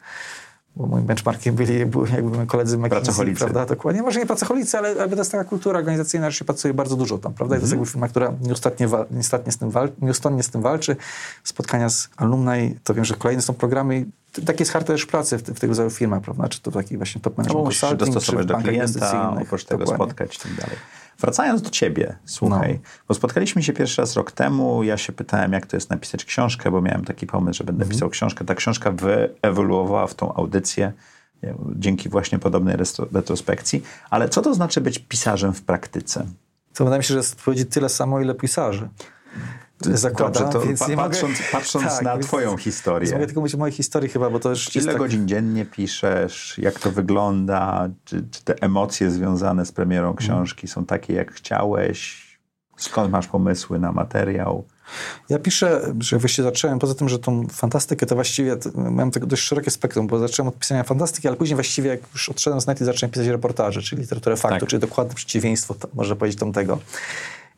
Bo moim benchmarkiem byli jakby koledzy McKinsey, prawda? Dokładnie. Może nie pracocholicy, ale jakby to jest taka kultura organizacyjna, że się pracuje bardzo dużo tam, prawda? I to jest jakby firma, która nieustannie, wa- nieustannie, z tym wal- nieustannie z tym walczy. Spotkania z alumni, to wiem, że kolejne są programy. i Taki jest charakter też pracy w, w tego rodzaju firmach, prawda? Czy to taki właśnie top No management się consulting, czy dostosować w do klienta, oprócz tego Dokładnie. spotkać i tak dalej. Wracając do ciebie, słuchaj, No. bo spotkaliśmy się pierwszy raz rok temu, ja się pytałem, jak to jest napisać książkę, bo miałem taki pomysł, że będę Mhm. pisał książkę. Ta książka wyewoluowała w tą audycję e, dzięki właśnie podobnej retrospekcji. Ale co to znaczy być pisarzem w praktyce? To wydaje mi się, że jest odpowiedzi tyle samo, ile pisarzy. Zakładam, Dobrze, to więc pa- patrząc, mogę... patrząc Tak, na twoją historię. mogę tylko mówić o mojej historii chyba, bo to już Ile tak... godzin dziennie piszesz? Jak to wygląda? Czy, czy te emocje związane z premierą Mhm. książki są takie, jak chciałeś? Skąd masz pomysły na materiał? Ja piszę, że właściwie zacząłem, poza tym, że tą fantastykę to właściwie, miałem tego dość szerokie spektrum, bo zacząłem od pisania fantastyki, ale później właściwie jak już odszedłem z Nighty, zacząłem pisać reportaże, czyli literaturę faktu, Tak. czyli dokładne przeciwieństwo, to, można powiedzieć, tamtego.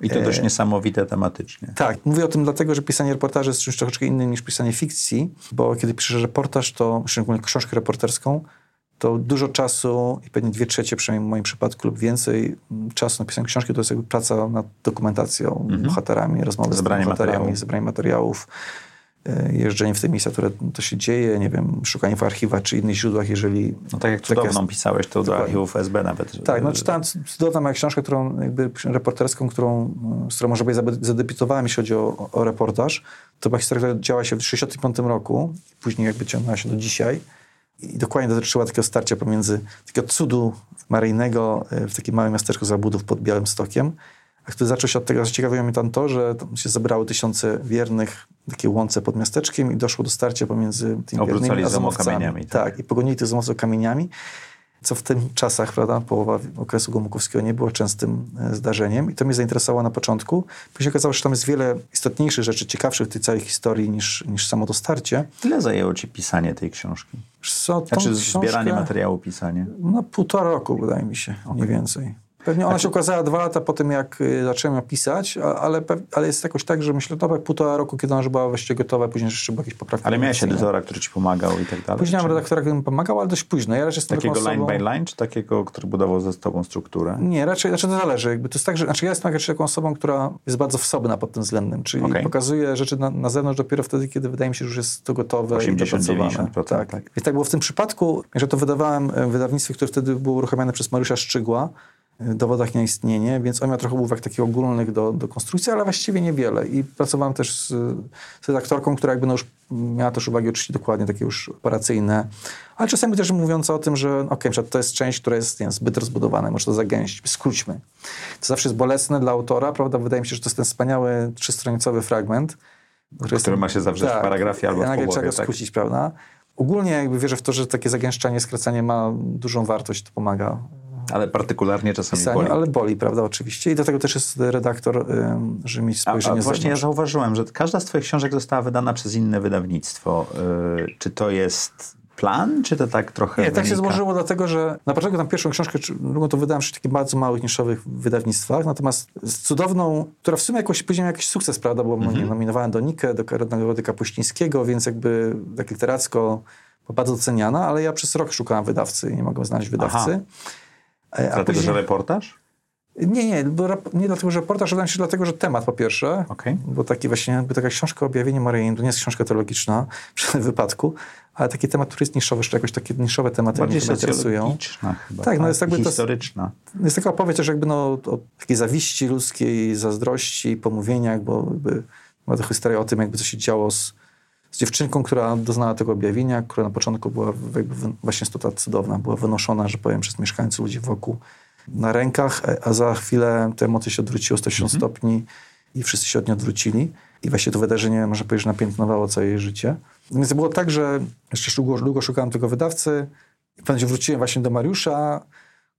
I to dość niesamowite tematycznie. Tak, mówię o tym dlatego, że pisanie reportaży jest czymś troszeczkę innym niż pisanie fikcji, bo kiedy piszę reportaż, to szczególnie książkę reporterską, to dużo czasu i pewnie dwie trzecie, przynajmniej w moim przypadku lub więcej m, czasu na pisanie książki, to jest jakby praca nad dokumentacją, bohaterami, rozmowy Mhm. Zebranie z bohaterami, materiałów. zebranie materiałów, e, jeżdżenie w te miejsca, które to się dzieje, nie wiem, szukanie w archiwach czy innych źródłach, jeżeli... No tak jak taka cudowną jest- pisałeś to do archiwów SB nawet. tak, no czytałem cudowną moją książkę, którą jakby reporterską, którą, z którą może być zadebiutowałem, jeśli chodzi o, o reportaż. To była historia, która działa się w 1965 roku, później jakby ciągnęła się do dzisiaj. I dokładnie dotyczyła takiego starcia pomiędzy takiego cudu maryjnego e, w takim małym miasteczku Zabudów pod Białym Stokiem, który zaczął się od tego, zaciekawiło mnie tam to, że tam się zebrały tysiące wiernych w takiej łące pod miasteczkiem i doszło do starcia pomiędzy tymi Obrzucali wiernymi a zamowcami. kamieniami, tak. Tak, i pogonili tych zamowców kamieniami, co w tym czasach, prawda, połowa okresu Gomułkowskiego nie było częstym e, zdarzeniem i to mnie zainteresowało na początku. Później okazało się, że tam jest wiele istotniejszych rzeczy, ciekawszych w tej całej historii niż, niż samo to starcie. Ile zajęło ci pisanie tej książki? Co, Znaczy książkę- zbieranie materiału, pisanie. No półtora roku, wydaje mi się, nie więcej. Pewnie ona się ukazała dwa lata po tym, jak y, zacząłem ją pisać, ale, ale jest jakoś tak, że myślę, to tak półtora roku, kiedy ona już była właściwie gotowa, później jeszcze były jakieś poprawki. Ale miałeś edytora, który ci pomagał i tak dalej? Później miałem redaktora, który mi pomagał, ale dość późno. Ja raczej jestem Takiego line by line, czy takiego, który budował ze tobą strukturę? Nie, raczej, raczej to zależy. Jakby to jest tak, że znaczy ja jestem raczej taką osobą, która jest bardzo wsobna pod tym względem, czyli Okej. pokazuje rzeczy na, na zewnątrz dopiero wtedy, kiedy wydaje mi się, że już jest to gotowe 80, i dopracowane. 90%, Tak. tak. I tak było w tym przypadku, że to wydawałem w wydawnictwie, które wtedy było uruchamiane przez Mariusza Szczygła, dowodach na istnienie, więc on miał trochę uwag takich ogólnych do, do konstrukcji, ale właściwie niewiele. I pracowałem też z, z redaktorką, która jakby no już miała też uwagi oczywiście dokładnie takie już operacyjne, ale czasami też mówiąc o tym, że okej, okay, to jest część, która jest nie zbyt rozbudowana, może to zagęścić, skróćmy. To zawsze jest bolesne dla autora, prawda? Wydaje mi się, że to jest ten wspaniały trzystronicowy fragment, który, Który ma się zawrzeć w paragrafie albo w nagle połowie, trzeba go tak? skrócić, prawda? Ogólnie jakby wierzę w to, że takie zagęszczanie, skracanie ma dużą wartość, to pomaga Ale partykularnie czasami pisaniu, boli. ale boli, prawda, oczywiście. I do tego też jest redaktor, ym, żeby mieć A, spojrzenie a z właśnie ja zauważyłem, że każda z twoich książek została wydana przez inne wydawnictwo. Yy, czy to jest plan, czy to tak trochę Nie, tak się wynika? złożyło dlatego, że na początku tam pierwszą książkę, czy drugą to wydałem przy takich bardzo małych, niszowych wydawnictwach, natomiast z cudowną, która w sumie jakoś później miała jakiś sukces, prawda, bo Mhm. nominowałem do Nike, do Nagrody Kapuścińskiego, więc jakby tak literacko bardzo doceniana, ale ja przez rok szukałem wydawcy i nie mogłem znaleźć wydawcy. E, A Dlatego, później- że reportaż? Nie, nie, bo nie dlatego, że reportaż, mi się dlatego, że temat po pierwsze, Okej. bo taki właśnie, jakby taka książka o objawieniu Maryjnym, to nie jest książka teologiczna w tym wypadku, ale taki temat, który jest niszowy, jeszcze jakoś takie niszowe tematy Bardziej mnie interesują. chyba. Tak, no jest jakby to- Historyczna. Jest taka opowieść też jakby no, o takiej zawiści ludzkiej, zazdrości, pomówieniach, bo jakby ma to historia o tym, jakby co się działo z, z dziewczynką, która doznała tego objawienia, która na początku była właśnie jest to ta cudowna, była wynoszona, że powiem, przez mieszkańców, ludzi wokół na rękach, a- a za chwilę te emocje się odwróciły o 180 stopni i wszyscy się od niej odwrócili. I właśnie to wydarzenie, można powiedzieć, napiętnowało całe jej życie. Więc było tak, że jeszcze długo, długo szukałem tego wydawcy i momencie wróciłem właśnie do Mariusza,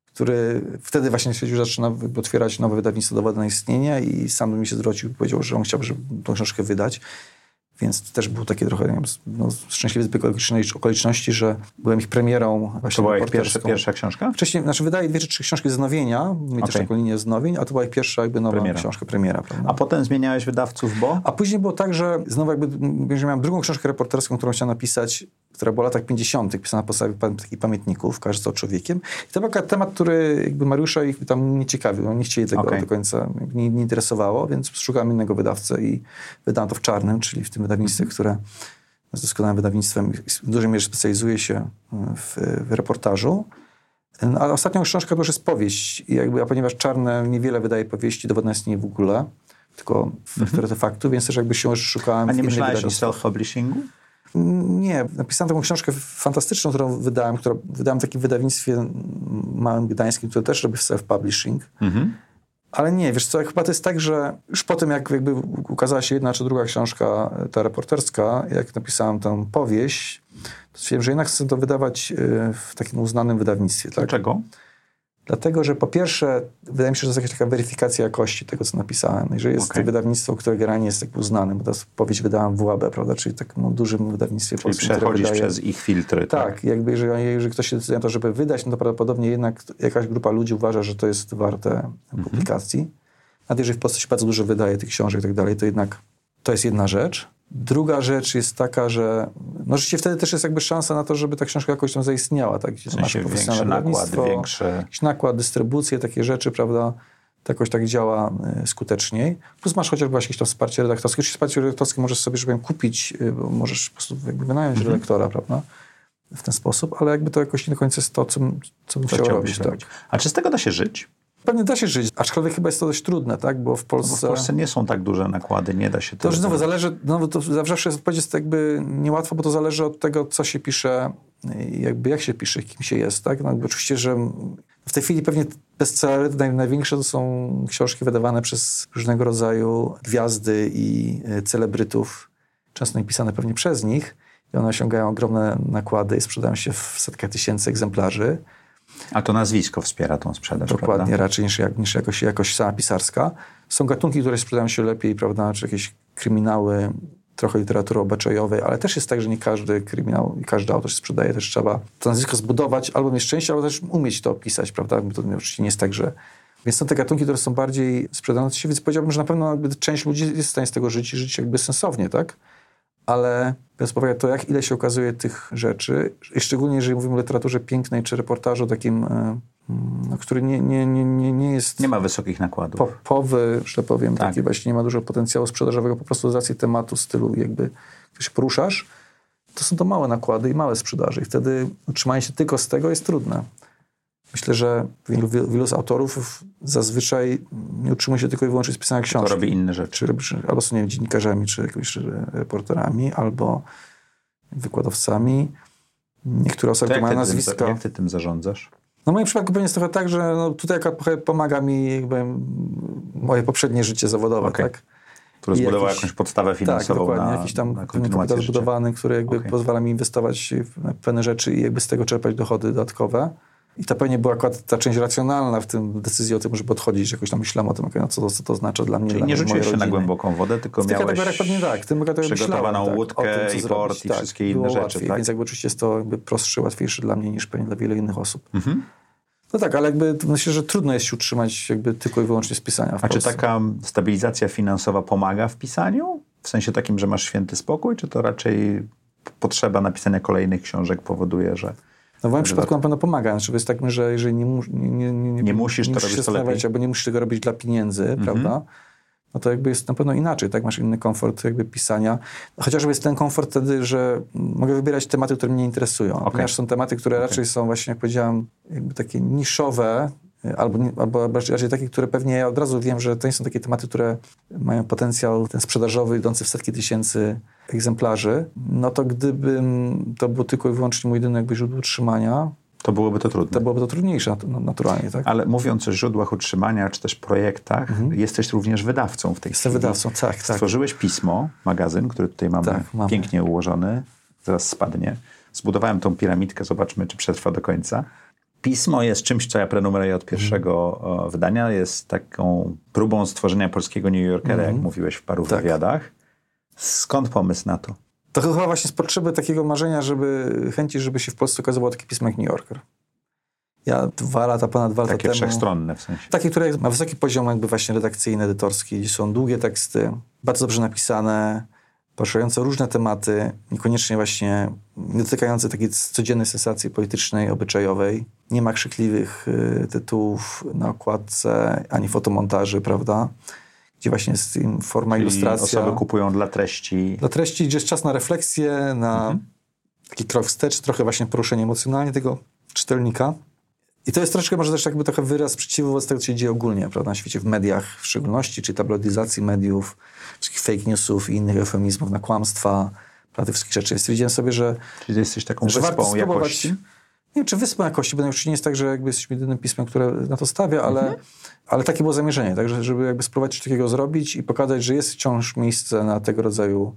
który wtedy właśnie stwierdził, że zaczyna otwierać nowe wydawnictwo dowody na istnienie i sam mnie się zwrócił i powiedział, że on chciałby żeby tą książkę wydać. Więc to też był takie trochę nie wiem, no, szczęśliwy zbieg okoliczności- że byłem ich premierą To była ich pierwsza, pierwsza książka? Wcześniej, znaczy wydaje dwie czy trzy książki z nowienia, mieli też Okej. taką linię znowień, a to była ich pierwsza jakby nowa Premiera. książka, premiera. Prawda? A potem zmieniałeś wydawców, bo? A później było tak, że znowu jakby że miałem drugą książkę reporterską, którą chciałem napisać, która była w latach 50., pisana na podstawie takich pamiętników, każdy co człowiekiem. I to był temat, który jakby Mariusza ich tam nie ciekawił, oni nie chcieli tego Okej. do końca, nie, nie interesowało, więc szukałem innego wydawcę i wydałem to w Czarnym, czyli w tym wydawnictwie, które jest doskonałym wydawnictwem w dużej mierze specjalizuje się w, w reportażu. No, A ostatnią książkę to już jest powieść. I jakby, a ponieważ Czarne niewiele wydaje powieści, dowodne istnieje w ogóle, tylko w artefaktu, więc też jakby się już szukałem. A nie myślałeś o self-publishingu? Nie, napisałem taką książkę fantastyczną, którą wydałem, którą wydałem w takim wydawnictwie małym gdańskim, które też robi self-publishing. Mhm. Ale nie, wiesz co, chyba to jest tak, że już po tym, jak jakby ukazała się jedna czy druga książka, ta reporterska, jak napisałem tę powieść, to stwierdziłem, że jednak chcę to wydawać y, w takim uznanym wydawnictwie. Tak? Dlaczego? Dlatego, że po pierwsze, wydaje mi się, że to jest jakaś taka weryfikacja jakości tego, co napisałem. Jeżeli jest to wydawnictwo, które generalnie jest tak uznane, bo ta powieść wydałam w WAB, prawda, czyli takim no, dużym wydawnictwie Czyli polskim, przechodzisz wydaje... przez ich filtry, tak? Tak, jakby jeżeli, jeżeli ktoś się decyduje na to, żeby wydać, no to prawdopodobnie jednak jakaś grupa ludzi uważa, że to jest warte Mhm. publikacji. Nawet jeżeli w Polsce się bardzo dużo wydaje tych książek i tak dalej, to jednak to jest jedna rzecz. Druga rzecz jest taka, że no rzeczywiście wtedy też jest jakby szansa na to, żeby ta książka jakoś tam zaistniała. Tak? Gdzie W masz sensie większy nakład, większy... jakiś nakład, dystrybucję, takie rzeczy, prawda? To jakoś tak działa y, skuteczniej. Plus masz chociażby właśnie jakieś tam wsparcie redaktorskie. Oczywiście wsparcie redaktorskie możesz sobie, żeby kupić, y, bo możesz po prostu jakby wynająć Mhm. redaktora, prawda? W ten sposób, ale jakby to jakoś nie do końca jest to, co, co bym chciał robić. Tak. robić? A czy z tego da się żyć? Pewnie da się żyć, aczkolwiek chyba jest to dość trudne, tak? Bo w No Bo w Polsce... Polsce nie są tak duże nakłady, nie da się To już znowu zależy, no to zawsze jest odpowiedź jest jakby niełatwo, bo to zależy od tego, co się pisze jakby jak się pisze, kim się jest, tak? No, oczywiście, że W tej chwili pewnie bestsellery naj, największe to są książki wydawane przez różnego rodzaju gwiazdy i y, celebrytów, często pisane pewnie przez nich. I one osiągają ogromne nakłady i sprzedają się w setkach tysięcy egzemplarzy. A to nazwisko wspiera tą sprzedaż, Dokładnie, prawda? raczej niż, jak, niż jakoś, jakoś sama pisarska. Są gatunki, które sprzedają się lepiej, prawda, czy jakieś kryminały, trochę literatury obyczajowej, ale też jest tak, że nie każdy kryminał i każdy autor się sprzedaje, też trzeba to nazwisko zbudować, albo mieć szczęście, albo też umieć to opisać, prawda, bo to oczywiście nie jest tak, że... Więc są te gatunki, które są bardziej sprzedające się, więc powiedziałbym, że na pewno część ludzi jest w stanie z tego żyć i żyć jakby sensownie, tak? Ale biorąc pod uwagę to, jak ile się okazuje tych rzeczy, i szczególnie jeżeli mówimy o literaturze pięknej, czy reportażu takim, no, który nie, nie, nie, nie, nie jest Nie ma wysokich nakładów. popowy, że tak powiem, Tak. taki właśnie nie ma dużo potencjału sprzedażowego, po prostu z racji tematu, stylu jakby, który się poruszasz, to są to małe nakłady i małe sprzedaże i wtedy utrzymanie się tylko z tego jest trudne. Myślę, że wielu, wielu, z autorów zazwyczaj nie utrzymuje się tylko i wyłącznie z pisania To książki. robi inne rzeczy. Albo są nie wiem, dziennikarzami, czy jakimiś reporterami, albo wykładowcami. Niektóre osoby, To które mają tym, nazwiska... jak ty tym zarządzasz? No w moim przypadku pewnie jest trochę tak, że no, tutaj pomaga mi jakby moje poprzednie życie zawodowe, Okej. tak? Który I zbudował jakiś- jakąś podstawę Tak, finansową dokładnie. na, jakiś tam na kapital zbudowany, który jakby Okej. pozwala mi inwestować w pewne rzeczy i jakby z tego czerpać dochody dodatkowe. I to pewnie była akurat ta część racjonalna w tym decyzji o tym, żeby odchodzić. Jakoś tam myślałem o tym, okej, no co, to, co to oznacza dla mnie, Czyli dla nie rzuciłeś się na rodziny. głęboką wodę, tylko tych miałeś kategoriach pewnie tak. Tym przygotowaną myślałem, łódkę tak, o tym, i port zrobić. i tak, wszystkie inne rzeczy, Łatwiej, tak? Więc jakby oczywiście jest to jakby prostsze, łatwiejsze dla mnie niż pewnie dla wielu innych osób. Mhm. No tak, ale jakby myślę, że trudno jest się utrzymać jakby tylko i wyłącznie z pisania w A czy taka stabilizacja finansowa pomaga w pisaniu? W sensie takim, że masz święty spokój, czy to raczej potrzeba napisania kolejnych książek powoduje, że No w moim przypadku na pewno pomaga. Znaczy jest tak, że jeżeli nie, mus, nie, nie, nie, Nie musisz, robisz się to lepiej. albo nie musisz tego robić dla pieniędzy, Mhm. prawda? No to jakby jest na pewno inaczej, tak? Masz inny komfort jakby pisania. Chociażby jest ten komfort wtedy, że mogę wybierać tematy, które mnie interesują. Ponieważ są tematy, które raczej są właśnie, jak powiedziałem, jakby takie niszowe, albo, albo raczej takie, które pewnie ja od razu wiem, że to nie są takie tematy, które mają potencjał ten sprzedażowy idący w setki tysięcy egzemplarzy, no to gdybym to było tylko i wyłącznie mój jedyny jakby źródło utrzymania, to byłoby to trudne. to byłoby to trudniejsze nat- naturalnie, tak? Ale mówiąc o źródłach utrzymania, czy też projektach, jesteś również wydawcą w tej Mhm. Jestem chwili. wydawcą, tak, tak. Stworzyłeś pismo, magazyn, który tutaj mamy, Tak, mamy. pięknie ułożony, zaraz spadnie. Zbudowałem tą piramidkę, zobaczmy, czy przetrwa do końca. Pismo jest czymś, co ja prenumeruję od pierwszego Mhm. o, wydania. Jest taką próbą stworzenia polskiego New Yorkera, jak mówiłeś w paru Mhm. Tak. wywiadach. Skąd pomysł na to? To chyba właśnie z potrzeby takiego marzenia, żeby chęci, żeby się w Polsce okazało takie pismo jak New Yorker. Ja dwa lata, ponad dwa lata Takie temu... wszechstronne w sensie. Takie, które ma wysoki poziom jakby właśnie redakcyjny, edytorski, gdzie są długie teksty, bardzo dobrze napisane, poruszające różne tematy, niekoniecznie właśnie nie dotykające takiej codziennej sensacji politycznej, obyczajowej. Nie ma krzykliwych y, tytułów na okładce, ani fotomontaży, prawda? Gdzie właśnie jest im forma, Czyli ilustracja. osoby kupują dla treści. Dla treści, gdzie jest czas na refleksję, na taki krok wstecz, trochę właśnie poruszenie emocjonalnie tego czytelnika. I to jest troszkę może też jakby trochę wyraz sprzeciwu wobec tego, co się dzieje ogólnie prawda, na świecie, w mediach w szczególności, czy tabloidyzacji mediów, wszystkich fake newsów i innych eufemizmów na kłamstwa, prawda, tych wszystkich rzeczy. Więc stwierdziłem sobie, że, Czyli jesteś taką że wyspą spróbować... jakości. Nie wiem, czy wyspą jakości, bo już nie jest tak, że jakby jesteśmy jedynym pismem, które na to stawia, ale, Mhm. ale takie było zamierzenie, tak, że- żeby jakby spróbować coś takiego zrobić i pokazać, że jest wciąż miejsce na tego rodzaju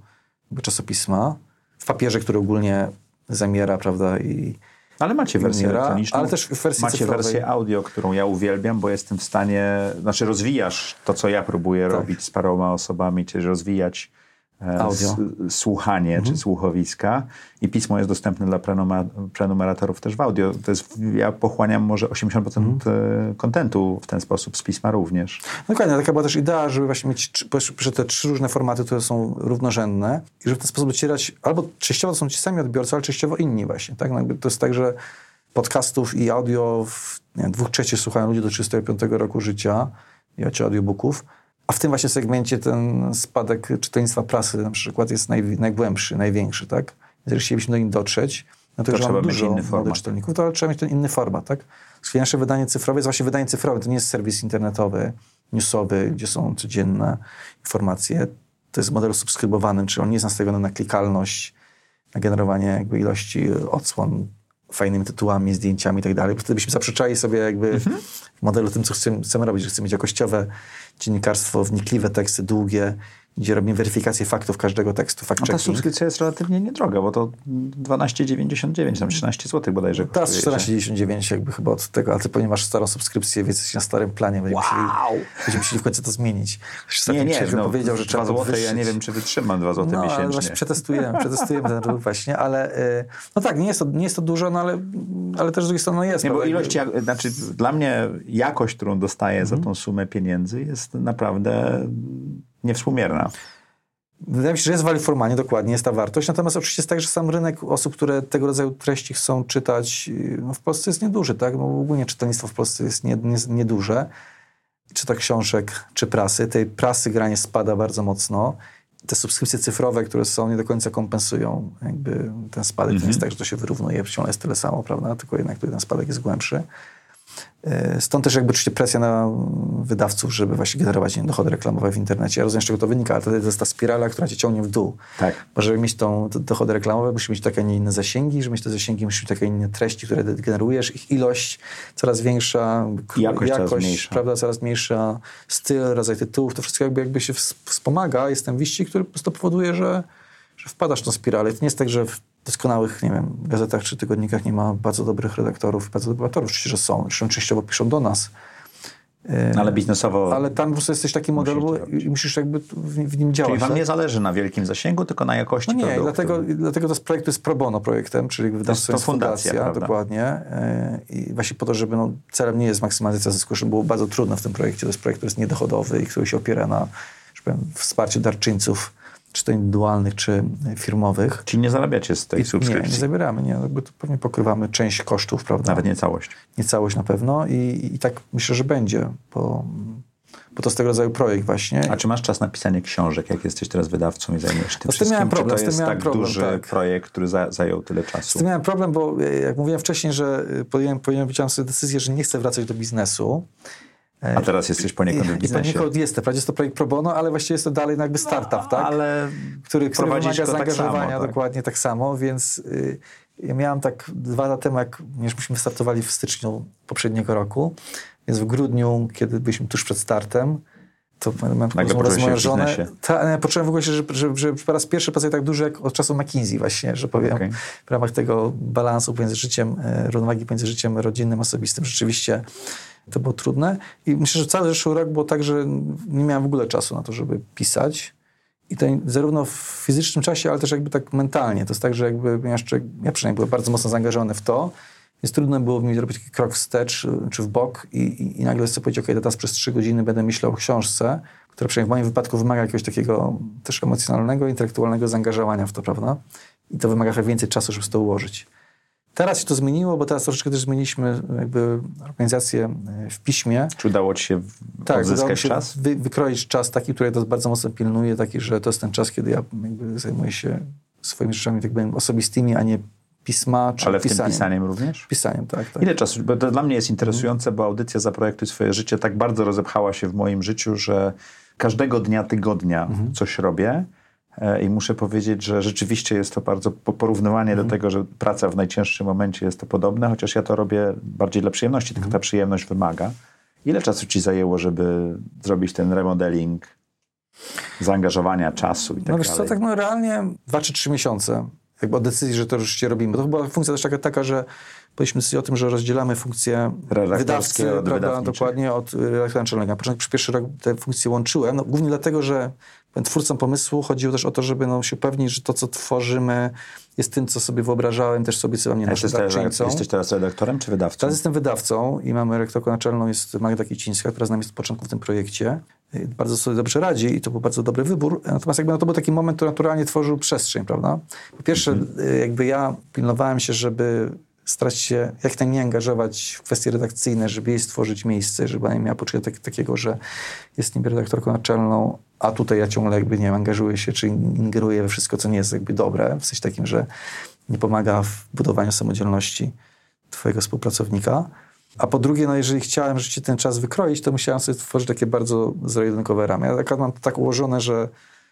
czasopisma w papierze, który ogólnie zamiera, prawda, i Ale macie wersję Umiera, elektroniczną. ale też w wersji Macie cyfrowej. wersję audio, którą ja uwielbiam, bo jestem w stanie, znaczy rozwijasz to, co ja próbuję Tak. robić z paroma osobami, czyli rozwijać Audio. s- słuchanie Mhm. czy słuchowiska i pismo jest dostępne dla prenuma, prenumeratorów też w audio. To jest, ja pochłaniam może 80% Mhm. e, kontentu w ten sposób, z pisma również. Dokładnie, taka była też idea, żeby właśnie mieć trzy- te trzy różne formaty, które są równorzędne i żeby w ten sposób docierać, albo częściowo to są ci sami odbiorcy, ale częściowo inni właśnie, tak? No to jest tak, że podcastów i audio w nie dwóch trzecich słuchają ludzie do 35 roku życia, i audiobooków, a w tym właśnie segmencie ten spadek czytelnictwa prasy na przykład jest naj, najgłębszy, największy, tak? Jeżeli chcielibyśmy do nich dotrzeć, no to, To trzeba mieć inny format. czytelników, to trzeba mieć ten inny format, tak? Nasze wydanie cyfrowe jest właśnie wydanie cyfrowe, to nie jest serwis internetowy, newsowy, gdzie są codzienne informacje. To jest model subskrybowanym, czyli on nie jest nastawiony na klikalność, na generowanie jakby ilości odsłon fajnymi tytułami, zdjęciami i tak dalej, bo wtedy byśmy zaprzeczali sobie jakby Mhm. w modelu tym, co chcemy, chcemy robić, że chcemy mieć jakościowe dziennikarstwo, wnikliwe teksty, długie, gdzie robimy weryfikację faktów każdego tekstu, fact No ta subskrypcja jest relatywnie niedroga, bo to 12,99, tam 13 zł bodajże Teraz kosztuje. 14,99 jakby chyba od tego, ale ty ponieważ starą subskrypcję, więc jesteś na starym planie. Będziemy, Wow! musieli, będziemy musieli w końcu to zmienić. Nie, nie, no, powiedział, że 2 trzeba zł, ja nie wiem, czy wytrzymam 2 zł No, miesięcznie. właśnie przetestujemy, przetestujemy ten ruch właśnie, ale y, no tak, nie jest to, nie jest to dużo, no ale, ale też z drugiej strony jest. Nie, bo ilość, jak, znaczy dla mnie jakość, którą dostaję Mhm. za tą sumę pieniędzy jest naprawdę niewspółmierna. Wydaje mi się, że jest value for money, dokładnie, jest ta wartość. Natomiast oczywiście jest tak, że sam rynek osób, które tego rodzaju treści chcą czytać, yy, no w Polsce jest nieduży, tak? No ogólnie czytelnictwo w Polsce jest nie, nie, nieduże. Czy to książek, czy prasy. Tej prasy granie spada bardzo mocno. Te subskrypcje cyfrowe, które są, nie do końca kompensują jakby ten spadek. To nie jest tak, że to się wyrównuje, ciągle jest tyle samo, prawda? Tylko jednak tutaj ten spadek jest głębszy. Yy, Stąd też jakby oczywiście presja na wydawców, żeby właśnie generować nie, dochody reklamowe w internecie. Ja rozumiem, z czego to wynika, ale to jest ta spirala, która cię ciągnie w dół. Tak. Bo żeby mieć tą dochody reklamowe, musisz mieć takie, a nie inne zasięgi, żeby mieć te zasięgi, musisz mieć takie inne treści, które generujesz, ich ilość coraz większa, k- Jakość coraz mniejsza. prawda, coraz mniejsza, styl, rodzaj tytułów, to wszystko jakby, jakby się ws- wspomaga. Jest ten wyścig, który po prostu powoduje, że, że wpadasz w tą spiralę. I to nie jest tak, że doskonałych, nie wiem, gazetach czy tygodnikach nie ma bardzo dobrych redaktorów, bardzo dobrych redaktorów. Oczywiście, że są. Zresztą częściowo piszą do nas. Ale biznesowo... Ale tam po prostu jesteś taki model to i musisz jakby w, nim działać. Czyli wam tak? nie zależy na wielkim zasięgu, tylko na jakości No nie, produktu. dlatego, dlatego to jest projekt, to jest pro bono projektem, czyli wydawstwo to jest fundacja, prawda? dokładnie. Yy, I właśnie po to, żeby no, celem nie jest maksymalizacja zysku, żeby było bardzo trudno w tym projekcie. To jest projekt, który jest niedochodowy i który się opiera na że powiem, wsparciu darczyńców, czy to indywidualnych, czy firmowych. Czyli nie zarabiacie z tej I nie, subskrypcji. nie zabieramy, nie. Jakby to pewnie pokrywamy część kosztów, prawda? Nawet nie całość. nie całość na pewno i, i tak myślę, że będzie, bo, bo to jest tego rodzaju projekt właśnie. A czy masz czas na pisanie książek, jak jesteś teraz wydawcą i zajmujesz się tym No z tym miałem wszystkim? problem, czy z to jest tak problem, duży tak. projekt, który za, zajął tyle Z czasu? tym miałem problem, bo jak mówiłem wcześniej, że e, podjąłem, podjąłem sobie decyzję, że nie chcę wracać do biznesu. A teraz jesteś poniekąd w I biznesie. poniekąd jest. Wprawdzie jest to projekt pro bono, ale właściwie jest to dalej jakby startup, tak? Ale który, który wymaga tak zaangażowania samo, tak? dokładnie tak samo, więc y, ja miałem tak dwa lata temu, jak już myśmy startowali w styczniu poprzedniego roku, więc w grudniu, kiedy byliśmy tuż przed startem, to miałem taką Nagle rozmowę z moją biznesie. Ta, nie, poczułem w ogóle, się, że, że, że po raz pierwszy pracuję tak dużo jak od czasu McKinsey właśnie, że powiem, Okej. w ramach tego balansu pomiędzy życiem, e, równowagi pomiędzy życiem rodzinnym, osobistym. Rzeczywiście to było trudne i myślę, że cały zeszły rok było tak, że nie miałem w ogóle czasu na to, żeby pisać. I to zarówno w fizycznym czasie, ale też jakby tak mentalnie. To jest tak, że jakby ja, jeszcze, ja przynajmniej byłem bardzo mocno zaangażowany w to, więc trudno było mi zrobić taki krok wstecz czy w bok i, i, i nagle sobie powiedzieć, ok, teraz przez trzy godziny będę myślał o książce, która przynajmniej w moim wypadku wymaga jakiegoś takiego też emocjonalnego, intelektualnego zaangażowania w to, prawda? I to wymaga trochę więcej czasu, żeby to ułożyć. Teraz się to zmieniło, bo teraz troszeczkę też zmieniliśmy jakby organizację y, w piśmie. czy udało ci się Tak, odzyskać się czas? Wy, wykroić czas taki, który to bardzo mocno pilnuje, taki, że to jest ten czas, kiedy ja zajmuję się swoimi rzeczami tak powiem, osobistymi, a nie pisma czy Ale w tym pisaniem. pisaniem również? Pisaniem, tak. tak. Ile czasu? Bo to dla mnie jest interesujące, bo audycja Zaprojektuj swoje życie tak bardzo rozepchała się w moim życiu, że każdego dnia, tygodnia Mhm. coś robię. E, I muszę powiedzieć, że rzeczywiście jest to bardzo po- porównywanie Mhm. do tego, że praca w najcięższym momencie jest to podobne, chociaż ja to robię bardziej dla przyjemności, Mhm. tylko ta przyjemność wymaga. Ile czasu ci zajęło, żeby zrobić ten remodeling, zaangażowania, czasu i tak No wiesz dalej? co, tak no realnie dwa czy trzy miesiące jakby od decyzji, że to rzeczywiście robimy. To była funkcja też taka, taka że podjęliśmy decyzję o tym, że rozdzielamy Redaktorskie wydawcy, od prawda, dokładnie od y, redaktora naczelnego. Przez pierwszy rok te funkcje łączyłem, no, głównie dlatego, że twórcą pomysłu chodziło też o to, żeby no, się upewnić, że to, co tworzymy, jest tym, co sobie wyobrażałem, też sobie co mnie A jesteś, teraz, darczyńcą. jesteś teraz redaktorem czy wydawcą? Teraz jestem wydawcą i mamy rektorką naczelną, jest Magda Kicińska, która z nami jest od początku w tym projekcie. Bardzo sobie dobrze radzi i to był bardzo dobry wybór. Natomiast jakby no, to był taki moment, który naturalnie tworzył przestrzeń, prawda? Po pierwsze, y, jakby ja pilnowałem się, żeby starać się jak najmniej angażować w kwestie redakcyjne, żeby jej stworzyć miejsce, żeby ona nie miała poczucia tak, takiego, że jest niby redaktorką naczelną, a tutaj ja ciągle jakby, nie wiem, angażuję się, czy ingeruję we wszystko, co nie jest jakby dobre, w sensie takim, że nie pomaga w budowaniu samodzielności twojego współpracownika. A po drugie, no jeżeli chciałem rzeczywiście ten czas wykroić, to musiałem sobie tworzyć takie bardzo zero-jedynkowe ramy. Ja akurat mam to tak ułożone, że,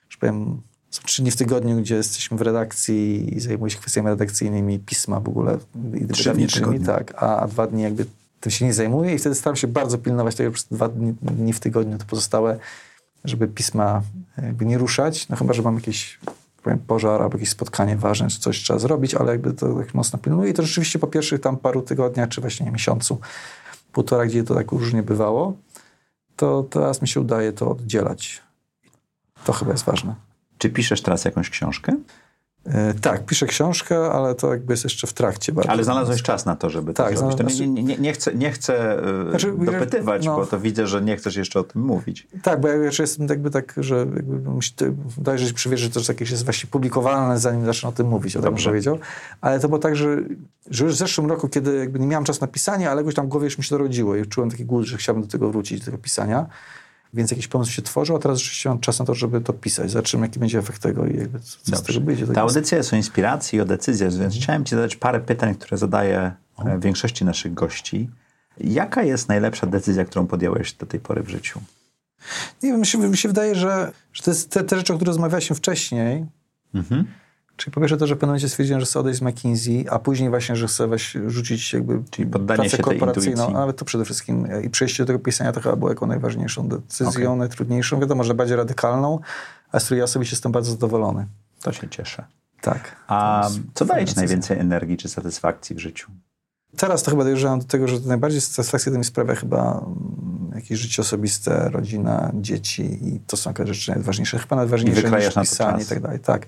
że powiem, są trzy dni w tygodniu, gdzie jesteśmy w redakcji i zajmuję się kwestiami redakcyjnymi, pisma w ogóle Trzy dni w tygodniu. tak, a, a dwa dni jakby tym się nie zajmuję i wtedy staram się bardzo pilnować tego przez dwa dni, dni w tygodniu, to pozostałe, żeby pisma jakby nie ruszać, no chyba, że mam jakieś powiem, pożar albo jakieś spotkanie ważne, czy coś trzeba zrobić, ale jakby to tak mocno pilnuję i to rzeczywiście po pierwszych tam paru tygodniach, czy właśnie miesiącu, półtora, gdzie to tak różnie bywało, to teraz mi się udaje to oddzielać. To chyba jest ważne. Czy piszesz teraz jakąś książkę? E, tak, piszę książkę, ale to jakby jest jeszcze w trakcie. Bardzo. Ale znalazłeś czas na to, żeby Tak, to zrobić. To znalazłem- nie, nie, nie chcę, nie chcę e, Znaczy, dopytywać, no. bo to widzę, że nie chcesz jeszcze o tym mówić. Tak, bo ja jeszcze jestem jakby tak, że jakby musi, wydaje się, że przywierzę, że to jest jakieś jest właśnie publikowane, zanim zacznę o tym mówić, o tym powiedział. Ale to było tak, że, że już w zeszłym roku, kiedy jakby nie miałem czasu na pisanie, ale jakoś tam w głowie już mi się dorodziło i czułem taki głód, że chciałbym do tego wrócić, do tego pisania. Więc jakiś pomysł się tworzył, a teraz rzeczywiście mam czas na to, żeby to pisać. Zobaczymy, jaki będzie efekt tego i jakby co, co z tego wyjdzie. To Ta audycja jest o inspiracji i o decyzjach, więc Mhm. chciałem ci zadać parę pytań, które zadaję e, większości naszych gości. Jaka jest najlepsza decyzja, którą podjąłeś do tej pory w życiu? Nie wiem, mi się, mi się wydaje, że, że to jest te, te rzeczy, o których rozmawialiśmy wcześniej, Mhm. Czyli po pierwsze to, że w pewnym momencie stwierdziłem, że chcę odejść z McKinsey, a później właśnie, że chcę rzucić jakby Czyli pracę korporacyjną, a nawet to przede wszystkim e, i przejście do tego pisania to chyba było jako najważniejszą decyzją, najtrudniejszą. Wiadomo, że bardziej radykalną, a z której ja osobiście jestem bardzo zadowolony. To się cieszę. Tak. A co daje ci najwięcej energii czy satysfakcji w życiu? Teraz to chyba dojrzewam do tego, że najbardziej satysfakcję to mi sprawia chyba mm, jakieś życie osobiste, rodzina, dzieci i to są jakieś rzeczy najważniejsze. Chyba najważniejsze I niż pisanie i tak dalej. Tak.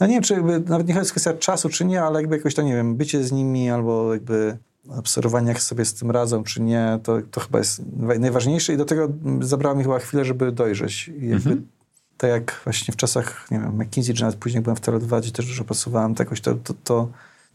No nie wiem, czy jakby, nawet nie chodzi o kwestia czasu, czy nie, ale jakby jakoś to, nie wiem, bycie z nimi albo jakby obserwowanie, jak sobie z tym radzą, czy nie, to, to chyba jest naj- najważniejsze i do tego mm, zabrało mi chyba chwilę, żeby dojrzeć. I jakby Mhm. tak jak właśnie w czasach, nie wiem, McKinsey, czy nawet później byłem w Tele2, gdzie też dużo pracowałem, to jakoś to, to, to,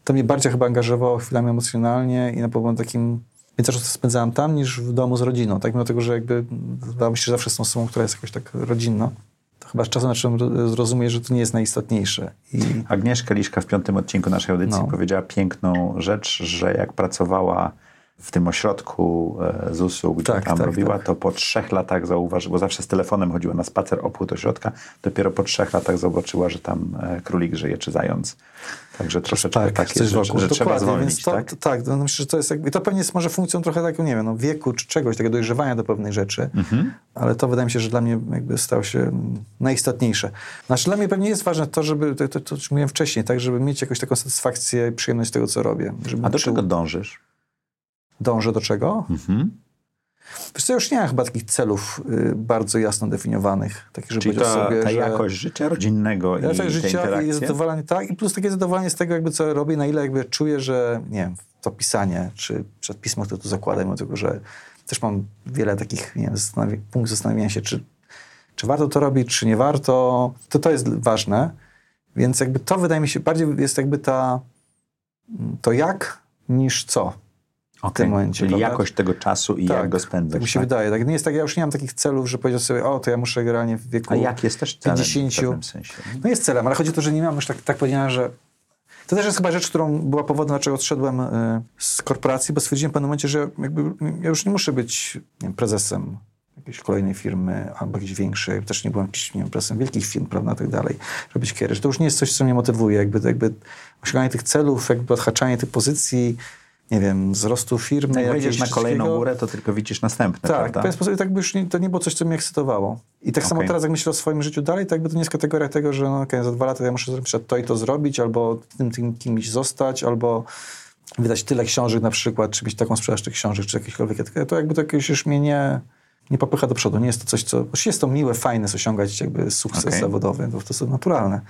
to mnie bardziej chyba angażowało chwilami emocjonalnie i na pewno takim więcej czasu spędzałem tam niż w domu z rodziną, tak? Mimo tego, że jakby wydawało mi się, że zawsze z tą osobą, która jest jakoś tak rodzinna, to chyba z czasem zacząłem ro- zrozumieć, że to nie jest najistotniejsze. I Agnieszka Liszka w piątym odcinku naszej audycji No. powiedziała piękną rzecz, że jak pracowała w tym ośrodku e, ZUS-u, gdzie Tak, tam tak, robiła, tak. to po trzech latach zauważyła, bo zawsze z telefonem chodziła na spacer opłód ośrodka, dopiero po trzech latach zobaczyła, że tam e, królik żyje czy zając. Także troszeczkę tak, tak jest, że, że trzeba zwolnić, to, tak? To, tak, no myślę, że to jest jakby, to pewnie jest może funkcją trochę taką, nie wiem, no, wieku czy czegoś, takiego dojrzewania do pewnej rzeczy, Mhm. ale to wydaje mi się, że dla mnie jakby stało się najistotniejsze. Znaczy dla mnie pewnie jest ważne to, żeby, to, to, to już mówiłem wcześniej, tak, żeby mieć jakąś taką satysfakcję i przyjemność z tego, co robię. A do czego dążysz? Dążę do czego? Mhm. Wiesz co, już nie mam chyba takich celów y, bardzo jasno definiowanych, takich, żeby Czyli ta, sobie, ta że... jakość życia rodzinnego i Ja te tak życia i zadowolenie, tak, i plus takie zadowolenie z tego, jakby co robię, na ile jakby czuję, że nie wiem, to pisanie, czy przed pismo, które tu zakładam, mimo tego, że też mam wiele takich, nie wiem, punktów zastanowienia się, czy, czy warto to robić, czy nie warto, to to jest ważne, więc jakby to wydaje mi się, bardziej jest jakby ta, to jak, niż co. Okej, tym momencie, Czyli prawda? jakość tego czasu i jak go spędzasz. Tak mi się tak? wydaje. Tak, nie jest tak, ja już nie mam takich celów, że powiedział sobie, o, to ja muszę generalnie w wieku A jak jest też celem 50. w pewnym sensie? No jest celem, ale chodzi o to, że nie mam już tak, tak powiedziałem, że to też jest chyba rzecz, którą była powodem, dlaczego odszedłem y, z korporacji, bo stwierdziłem w pewnym momencie, że jakby ja już nie muszę być nie wiem, prezesem jakiejś kolejnej firmy albo jakiejś większej. Też nie byłem jakimś, nie wiem, prezesem wielkich firm, prawda, tak dalej. Robić kiery. Że to już nie jest coś, co mnie motywuje. Jakby, jakby osiąganie tych celów, jakby odhaczanie tych pozycji, nie wiem, wzrostu firmy. Jak wejdziesz na kolejną górę, to tylko widzisz następne, Tak, w prawda? pewien sposób tak by już nie, to nie było coś, co mnie ekscytowało. I tak samo Okej. teraz, jak myślę o swoim życiu dalej, to jakby to nie jest kategoria tego, że no, okej, za dwa lata ja muszę zrobić to i to zrobić, albo tym, tym kimś zostać, albo wydać tyle książek na przykład, czy mieć taką sprzedaż tych książek, czy jakiekolwiek. To jakby to jakieś już mnie nie, nie popycha do przodu. Nie jest to coś, co... Jest to miłe, fajne, osiągać jakby sukces Okej. zawodowy, to, to jest naturalne.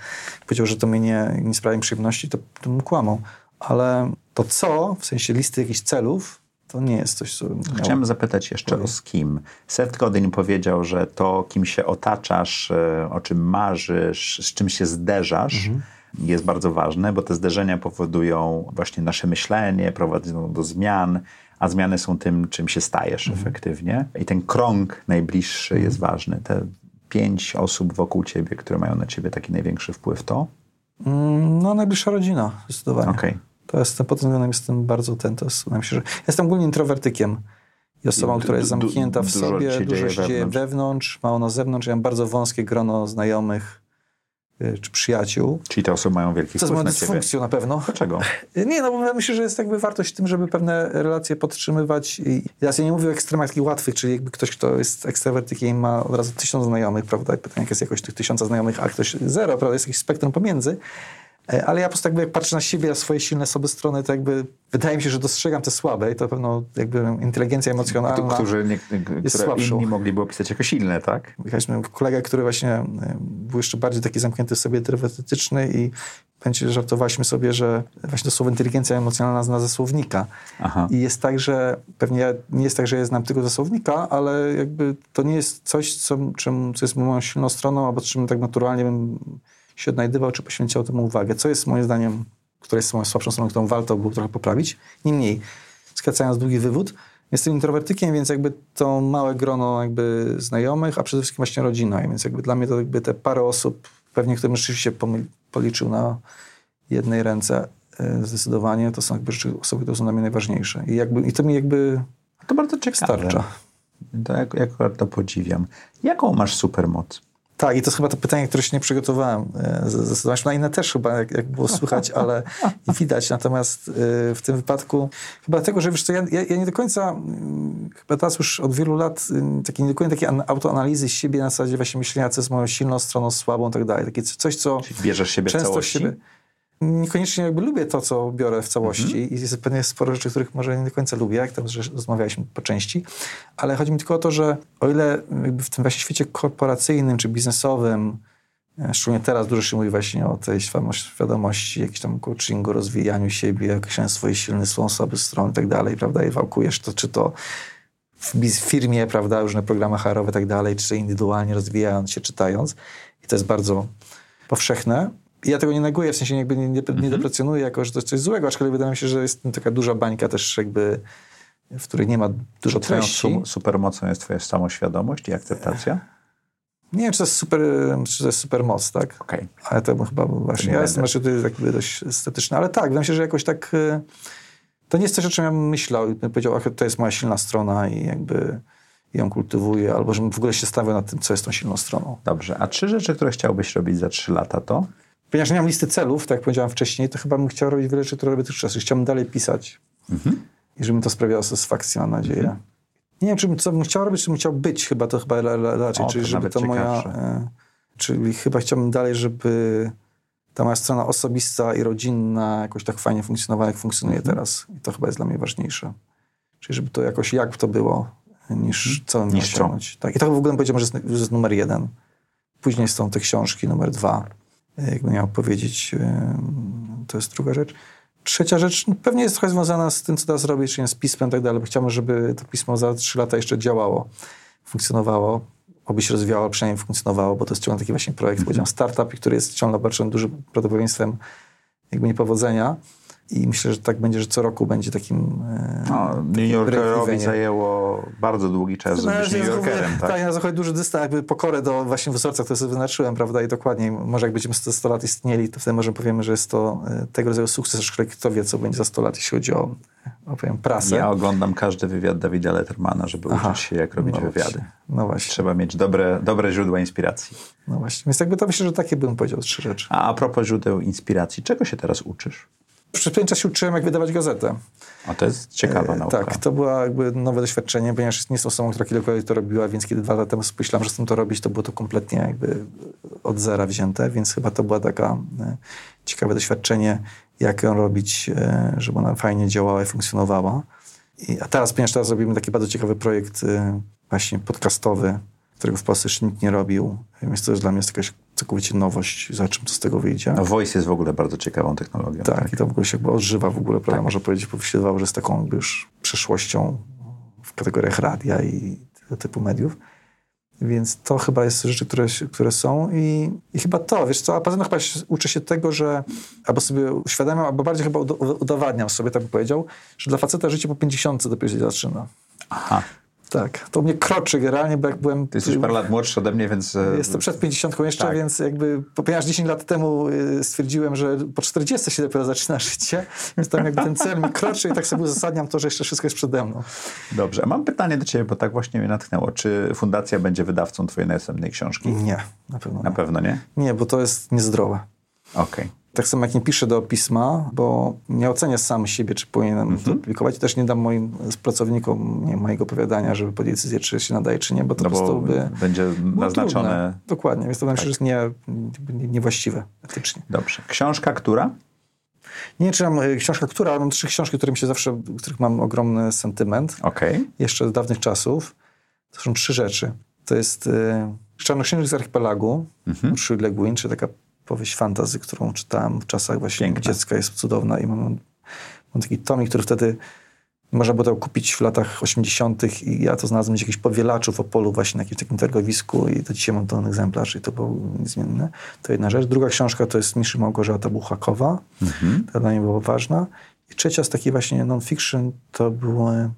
Powiedział, że to mnie nie, nie sprawia mi przyjemności, to, to bym kłamał. Ale to co, w sensie listy jakichś celów, to nie jest coś, co... Chciałem zapytać jeszcze o z kim. Seth Godin powiedział, że to, kim się otaczasz, e, o czym marzysz, z czym się zderzasz, Mhm. jest bardzo ważne, bo te zderzenia powodują właśnie nasze myślenie, prowadzą do zmian, a zmiany są tym, czym się stajesz Mhm. efektywnie. I ten krąg najbliższy jest ważny. Te pięć osób wokół ciebie, które mają na ciebie taki największy wpływ, to? Mm, No, najbliższa rodzina, zdecydowanie. Okej. To jestem, pod tym względem jestem bardzo ten, to jest, się, że jestem ogólnie introwertykiem i osobą, która jest zamknięta w dużo sobie, się dużo się dzieje wewnątrz. mało na zewnątrz. Ja mam bardzo wąskie grono znajomych, y, czy przyjaciół. Czyli te osoby mają wielki wpływ Co z dysfunkcją na pewno. Dlaczego? Nie, no bo myślę, że jest jakby wartość w tym, żeby pewne relacje podtrzymywać. I ja nie mówię o ekstremach takich łatwych, czyli jakby ktoś, kto jest ekstrawertykiem i ma od razu tysiąc znajomych, prawda, i pytanie, jak jest jakoś tych tysiąca znajomych, a ktoś zero, prawda, jest jakiś spektrum pomiędzy. E, ale ja po prostu jakby jak patrzę na siebie, na swoje silne sobie strony, to jakby wydaje mi się, że dostrzegam te słabe i to pewno jakby inteligencja emocjonalna Którzy nie, jest słabszą. inni mogliby opisać jako silne, tak? Mieliśmy kolega, który właśnie e, był jeszcze bardziej taki zamknięty w sobie introwertyczny i będzie żartowaliśmy sobie, że właśnie to słowo inteligencja emocjonalna zna ze słownika. Aha. I jest tak, że pewnie nie jest tak, że ja znam tylko ze słownika, ale jakby to nie jest coś, co, czym, co jest moją silną stroną, albo czym tak naturalnie bym się odnajdywał, czy poświęcał temu uwagę. Co jest moim zdaniem, która jest moją słabszą stroną, którą warto było trochę poprawić. Niemniej, skracając długi wywód, jestem introwertykiem, więc jakby to małe grono jakby znajomych, a przede wszystkim właśnie rodzina. Więc jakby dla mnie to jakby te parę osób, pewnie którym rzeczywiście policzył na jednej ręce e, zdecydowanie, to są jakby osoby, które są dla mnie najważniejsze. I, jakby, i to mi jakby to bardzo ciekawe. starcza. To jak, jak to podziwiam. Jaką masz supermoc? Tak, i to jest chyba to pytanie, które się nie przygotowałem. E, Zdecydowałem się na inne też chyba, jak, jak było słychać, ale widać. Natomiast e, w tym wypadku, chyba dlatego, że wiesz co, ja, ja, nie do końca, mm, chyba teraz już od wielu lat, y, taki, nie do końca takiej autoanalizy siebie na zasadzie właśnie myślenia, co jest moją silną stroną, słabą i tak dalej. Takie coś, co... Czyli bierzesz siebie często w całości? Siebie, niekoniecznie jakby lubię to, co biorę w całości mm -hmm. i jest pewnie sporo rzeczy, których może nie do końca lubię, jak tam rozmawialiśmy po części, ale chodzi mi tylko o to, że o ile w tym właśnie świecie korporacyjnym czy biznesowym, e, szczególnie teraz dużo się mówi właśnie o tej świadomości, jakimś tam coachingu, rozwijaniu siebie, określeniu swoje silne, słabe strony i tak dalej, prawda, i wałkujesz to, czy to w firmie, prawda, różne programy HR-owe i tak dalej, czy indywidualnie rozwijając się, czytając. I to jest bardzo powszechne ja tego nie neguję, w sensie jakby nie, nie, nie mhm. deprecjonuję jako, że to jest coś złego, aczkolwiek wydaje mi się, że jest taka duża bańka też jakby, w której nie ma dużo Czy treści. Twoją supermocą jest twoja samoświadomość i akceptacja? Nie wiem, czy to jest super, czy to jest super moc, tak? Okay. Ale to chyba właśnie, ja jestem raczej jakby dość estetyczny, ale tak, wydaje mi się, że jakoś tak, y, to nie jest coś, o czym ja bym myślał i powiedział, ach, to jest moja silna strona i jakby ją kultywuję, albo żebym w ogóle się stawiał nad tym, co jest tą silną stroną. Dobrze, a trzy rzeczy, które chciałbyś robić za trzy lata to? Ponieważ nie mam listy celów, tak jak powiedziałem wcześniej, to chyba bym chciał robić wiele rzeczy, które robię dotychczas. Chciałbym dalej pisać. Mhm. I żeby mi to sprawiało satysfakcję, mam nadzieję. Mhm. Nie wiem, czy bym, co bym chciał robić, czy bym chciał być, chyba to chyba raczej. Czyli żeby to moja... E, czyli chyba chciałbym dalej, żeby ta moja strona osobista i rodzinna jakoś tak fajnie funkcjonowała, jak funkcjonuje mhm. teraz. I to chyba jest dla mnie ważniejsze. Czyli żeby to jakoś, jak to było, niż mhm. co niż osiągnąć. Tak. I to w ogóle powiedziałem, że jest, że jest numer jeden. Później są te książki, numer dwa jakby miał powiedzieć, to jest druga rzecz. Trzecia rzecz no, pewnie jest trochę związana z tym, co teraz robię, czyli z pismem i tak dalej, bo chciałbym, żeby to pismo za trzy lata jeszcze działało, funkcjonowało, oby się rozwijało, przynajmniej funkcjonowało, bo to jest ciągle taki właśnie projekt, mm -hmm. powiedziałem, startup, który jest ciągle bardzo dużym prawdopodobieństwem jakby niepowodzenia. I myślę, że tak będzie, że co roku będzie takim. E, no, New Yorkerowi zajęło bardzo długi czas, żeby być New Yorkerem. Tak, tak ja zachodzę duży dystans, jakby pokorę do właśnie wzorca, który sobie wyznaczyłem, prawda? I dokładnie, może jak będziemy 100 lat istnieli, to wtedy może powiemy, że jest to e, tego rodzaju sukces, aż kto wie, co będzie za 100 lat, jeśli chodzi o, o powiem, prasę. Ja oglądam każdy wywiad Dawida Lettermana, żeby Aha, uczyć się, jak robić no wywiady. Właśnie, no właśnie. Trzeba mieć dobre, dobre źródła inspiracji. No właśnie. Więc jakby to myślę, że takie bym powiedział trzy rzeczy. A, a propos źródeł inspiracji, czego się teraz uczysz? Przez pewien czas się uczyłem, jak wydawać gazetę. A to jest ciekawa e, nauka. Tak, to było jakby nowe doświadczenie, ponieważ nie jestem osobą, która kilkakrotnie to robiła, więc kiedy dwa lata temu myślałem, że chcę to robić, to było to kompletnie jakby od zera wzięte, więc chyba to była taka e, ciekawe doświadczenie, jak ją robić, e, żeby ona fajnie działała i funkcjonowała. I, a teraz, ponieważ teraz robimy taki bardzo ciekawy projekt właśnie podcastowy, którego w Polsce jeszcze nikt nie robił, więc to jest dla mnie jest jakaś całkowicie nowość, za czym co z tego wyjdzie. No Voice jest w ogóle bardzo ciekawą technologią. Tak, tak. i to w ogóle się jakby odżywa w ogóle, prawda? Tak. Można powiedzieć, wydawało, że jest taką już przeszłością w kategoriach radia i tego typu mediów. Więc to chyba jest rzeczy, które, które są i, i chyba to, wiesz co, a poza tym chyba uczę się tego, że albo sobie uświadamiam, albo bardziej chyba udowadniam sobie, tak bym powiedział, że dla faceta życie po 50 dopiero się zaczyna. Aha. Tak, to mnie kroczy generalnie, bo jak byłem... Ty jesteś parę lat młodszy ode mnie, więc... E, jestem przed 50 jeszcze, tak. więc jakby, ponieważ 10 lat temu e, stwierdziłem, że po 40 się dopiero zaczyna życie, więc tam jakby ten cel mi kroczy i tak sobie uzasadniam to, że jeszcze wszystko jest przede mną. Dobrze, a mam pytanie do ciebie, bo tak właśnie mnie natchnęło. Czy fundacja będzie wydawcą twojej następnej książki? Nie, na pewno Na nie. pewno nie? Nie, bo to jest niezdrowe. Okej. Okay. Tak samo jak nie piszę do pisma, bo nie ocenię sam siebie, czy powinienem mm -hmm. to publikować. Też nie dam moim pracownikom nie, mojego opowiadania, żeby podjąć decyzję, czy się nadaje, czy nie, bo to no po prostu by będzie naznaczone. Trudne. Dokładnie, więc to się, że jest nie, niewłaściwe etycznie. Dobrze. Książka która? Nie czytam e, książka, która, mam trzy książki, które mi się zawsze, których mam ogromny sentyment. Okay. Jeszcze z dawnych czasów. To są trzy rzeczy. To jest y, Czarnoksiężnik z Archipelagu, mm -hmm. Le Guin, czy taka powieść fantazy, którą czytałem w czasach właśnie Piękna. dziecka, jest cudowna i mam, mam taki tomik, który wtedy można było to kupić w latach 80. i ja to znalazłem gdzieś jakichś powielaczy w Opolu właśnie na jakimś takim targowisku i do dzisiaj mam ten egzemplarz i to było niezmienne. To jedna rzecz. Druga książka to jest Miszy Małgorzata Buchakowa. Mhm. To dla mnie była ważna. I trzecia z takiej właśnie non-fiction to były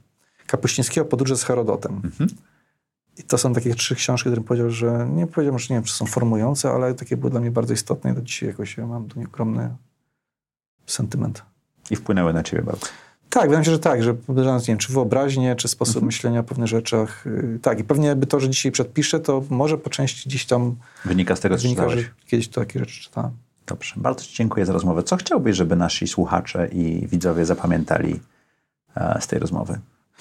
Kapuścińskiego Podróże z Herodotem. Mhm. I to są takie trzy książki, które powiedział, że nie powiedział, że nie wiem, czy są formujące, ale takie były dla mnie bardzo istotne i do dzisiaj jakoś ja mam do nich ogromny sentyment. I wpłynęły na ciebie bardzo. Tak, wydaje mi się, że tak, że nie wiem, czy wyobraźnię, czy sposób mhm. myślenia o pewnych rzeczach. Y, tak, i pewnie by to, że dzisiaj przedpiszę, to może po części gdzieś tam... Wynika z tego, co wynika, że kiedyś to takie rzeczy czytałem. Dobrze, bardzo Ci dziękuję za rozmowę. Co chciałbyś, żeby nasi słuchacze i widzowie zapamiętali e, z tej rozmowy?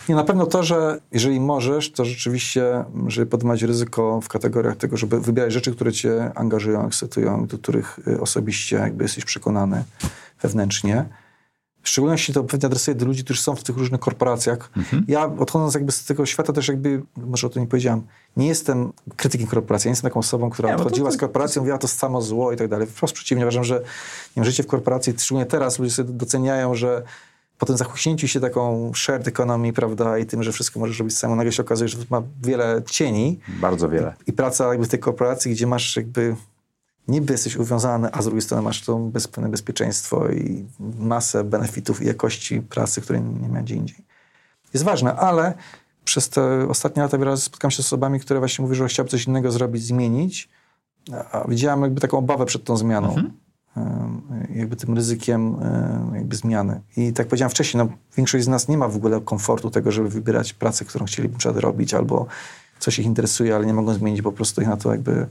Nie, na pewno to, że jeżeli możesz, to rzeczywiście, żeby podejmować ryzyko w kategoriach tego, żeby wybierać rzeczy, które cię angażują, ekscytują, do których y, osobiście jakby jesteś przekonany wewnętrznie. W szczególności to pewnie adresuje do ludzi, którzy są w tych różnych korporacjach. Mhm. Ja odchodząc jakby z tego świata też jakby, może o tym nie powiedziałem, nie jestem krytykiem korporacji, nie jestem taką osobą, która nie, odchodziła to, to, z korporacją, mówiła to samo zło i tak dalej. Wprost przeciwnie, uważam, że nie wiem, życie w korporacji, szczególnie teraz ludzie sobie doceniają, że po tym zachłyśnięciu się taką shared economy, prawda, i tym, że wszystko możesz robić samo, nagle się okazuje, że to ma wiele cieni. Bardzo wiele. I, i praca jakby w tej korporacji, gdzie masz jakby niby jesteś uwiązany, a z drugiej strony masz to bez, pewne bezpieczeństwo i masę benefitów i jakości pracy, której nie miał gdzie indziej. Jest ważne, ale przez te ostatnie lata wiele razy spotkałem się z osobami, które właśnie mówiły, że chciałby coś innego zrobić, zmienić, a widziałem jakby taką obawę przed tą zmianą. Mhm jakby tym ryzykiem jakby zmiany. I tak powiedziałem wcześniej, no, większość z nas nie ma w ogóle komfortu tego, żeby wybierać pracę, którą chcieliby robić, albo coś ich interesuje, ale nie mogą zmienić, po prostu ich na to jakby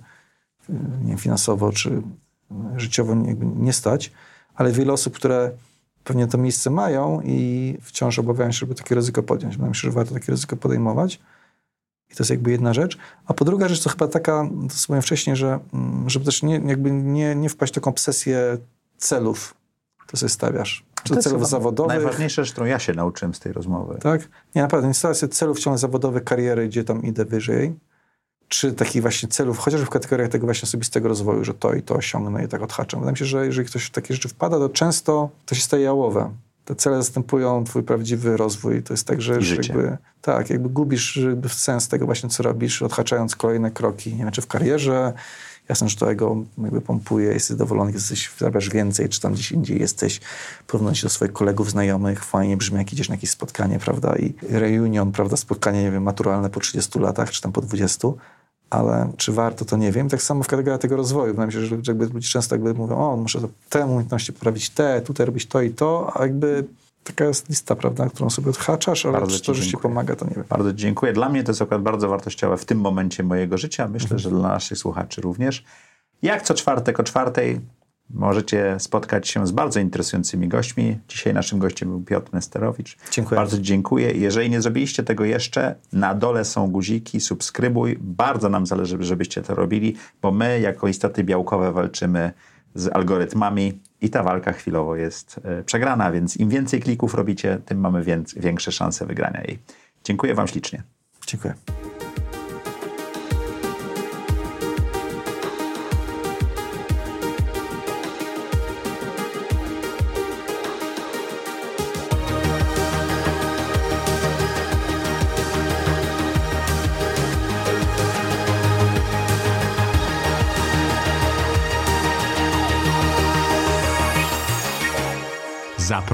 nie finansowo czy życiowo nie stać. Ale wiele osób, które pewnie to miejsce mają i wciąż obawiają się, żeby takie ryzyko podjąć. Wydaje się, że warto takie ryzyko podejmować. I to jest jakby jedna rzecz. A po druga rzecz to chyba taka, to wspomniałem wcześniej, że mm, żeby też nie, jakby nie, nie wpaść w taką obsesję celów, które sobie stawiasz. Czy to celów zawodowych. Najważniejsza rzecz, którą ja się nauczyłem z tej rozmowy. Tak? Nie, naprawdę. Nie stawiam sobie celów ciągle zawodowych, kariery, gdzie tam idę wyżej. Czy takich właśnie celów, chociażby w kategoriach tego właśnie osobistego rozwoju, że to i to osiągnę i tak odhaczam. Wydaje mi się, że jeżeli ktoś w takie rzeczy wpada, to często to się staje jałowe te cele zastępują twój prawdziwy rozwój. To jest tak, że jakby, tak, jakby gubisz jakby sens tego właśnie, co robisz, odhaczając kolejne kroki, nie wiem, czy w karierze, jasne, że to ego jakby pompuje, jesteś zadowolony, jesteś, zarabiasz więcej, czy tam gdzieś indziej jesteś, porównując się do swoich kolegów, znajomych, fajnie brzmi, jak idziesz na jakieś spotkanie, prawda, i reunion, prawda, spotkanie, nie wiem, maturalne po 30 latach, czy tam po 20, ale czy warto, to nie wiem. Tak samo w kategorii tego rozwoju. Wydaje mi się, że jakby ludzie często jakby mówią, o, muszę te umiejętności poprawić te, tutaj robić to i to, a jakby taka jest lista, prawda, którą sobie odhaczasz, ale bardzo czy to, że ci pomaga, to nie wiem. Bardzo dziękuję. Dla mnie to jest akurat bardzo wartościowe w tym momencie mojego życia. Myślę, mhm. że dla naszych słuchaczy również. Jak co czwartek o czwartej możecie spotkać się z bardzo interesującymi gośćmi. Dzisiaj naszym gościem był Piotr Nesterowicz. Dziękuję. Bardzo dziękuję. Jeżeli nie zrobiliście tego jeszcze, na dole są guziki, subskrybuj. Bardzo nam zależy, żebyście to robili, bo my jako istoty białkowe walczymy z algorytmami i ta walka chwilowo jest e, przegrana, więc im więcej klików robicie, tym mamy większe szanse wygrania jej. Dziękuję Wam ślicznie. Dziękuję.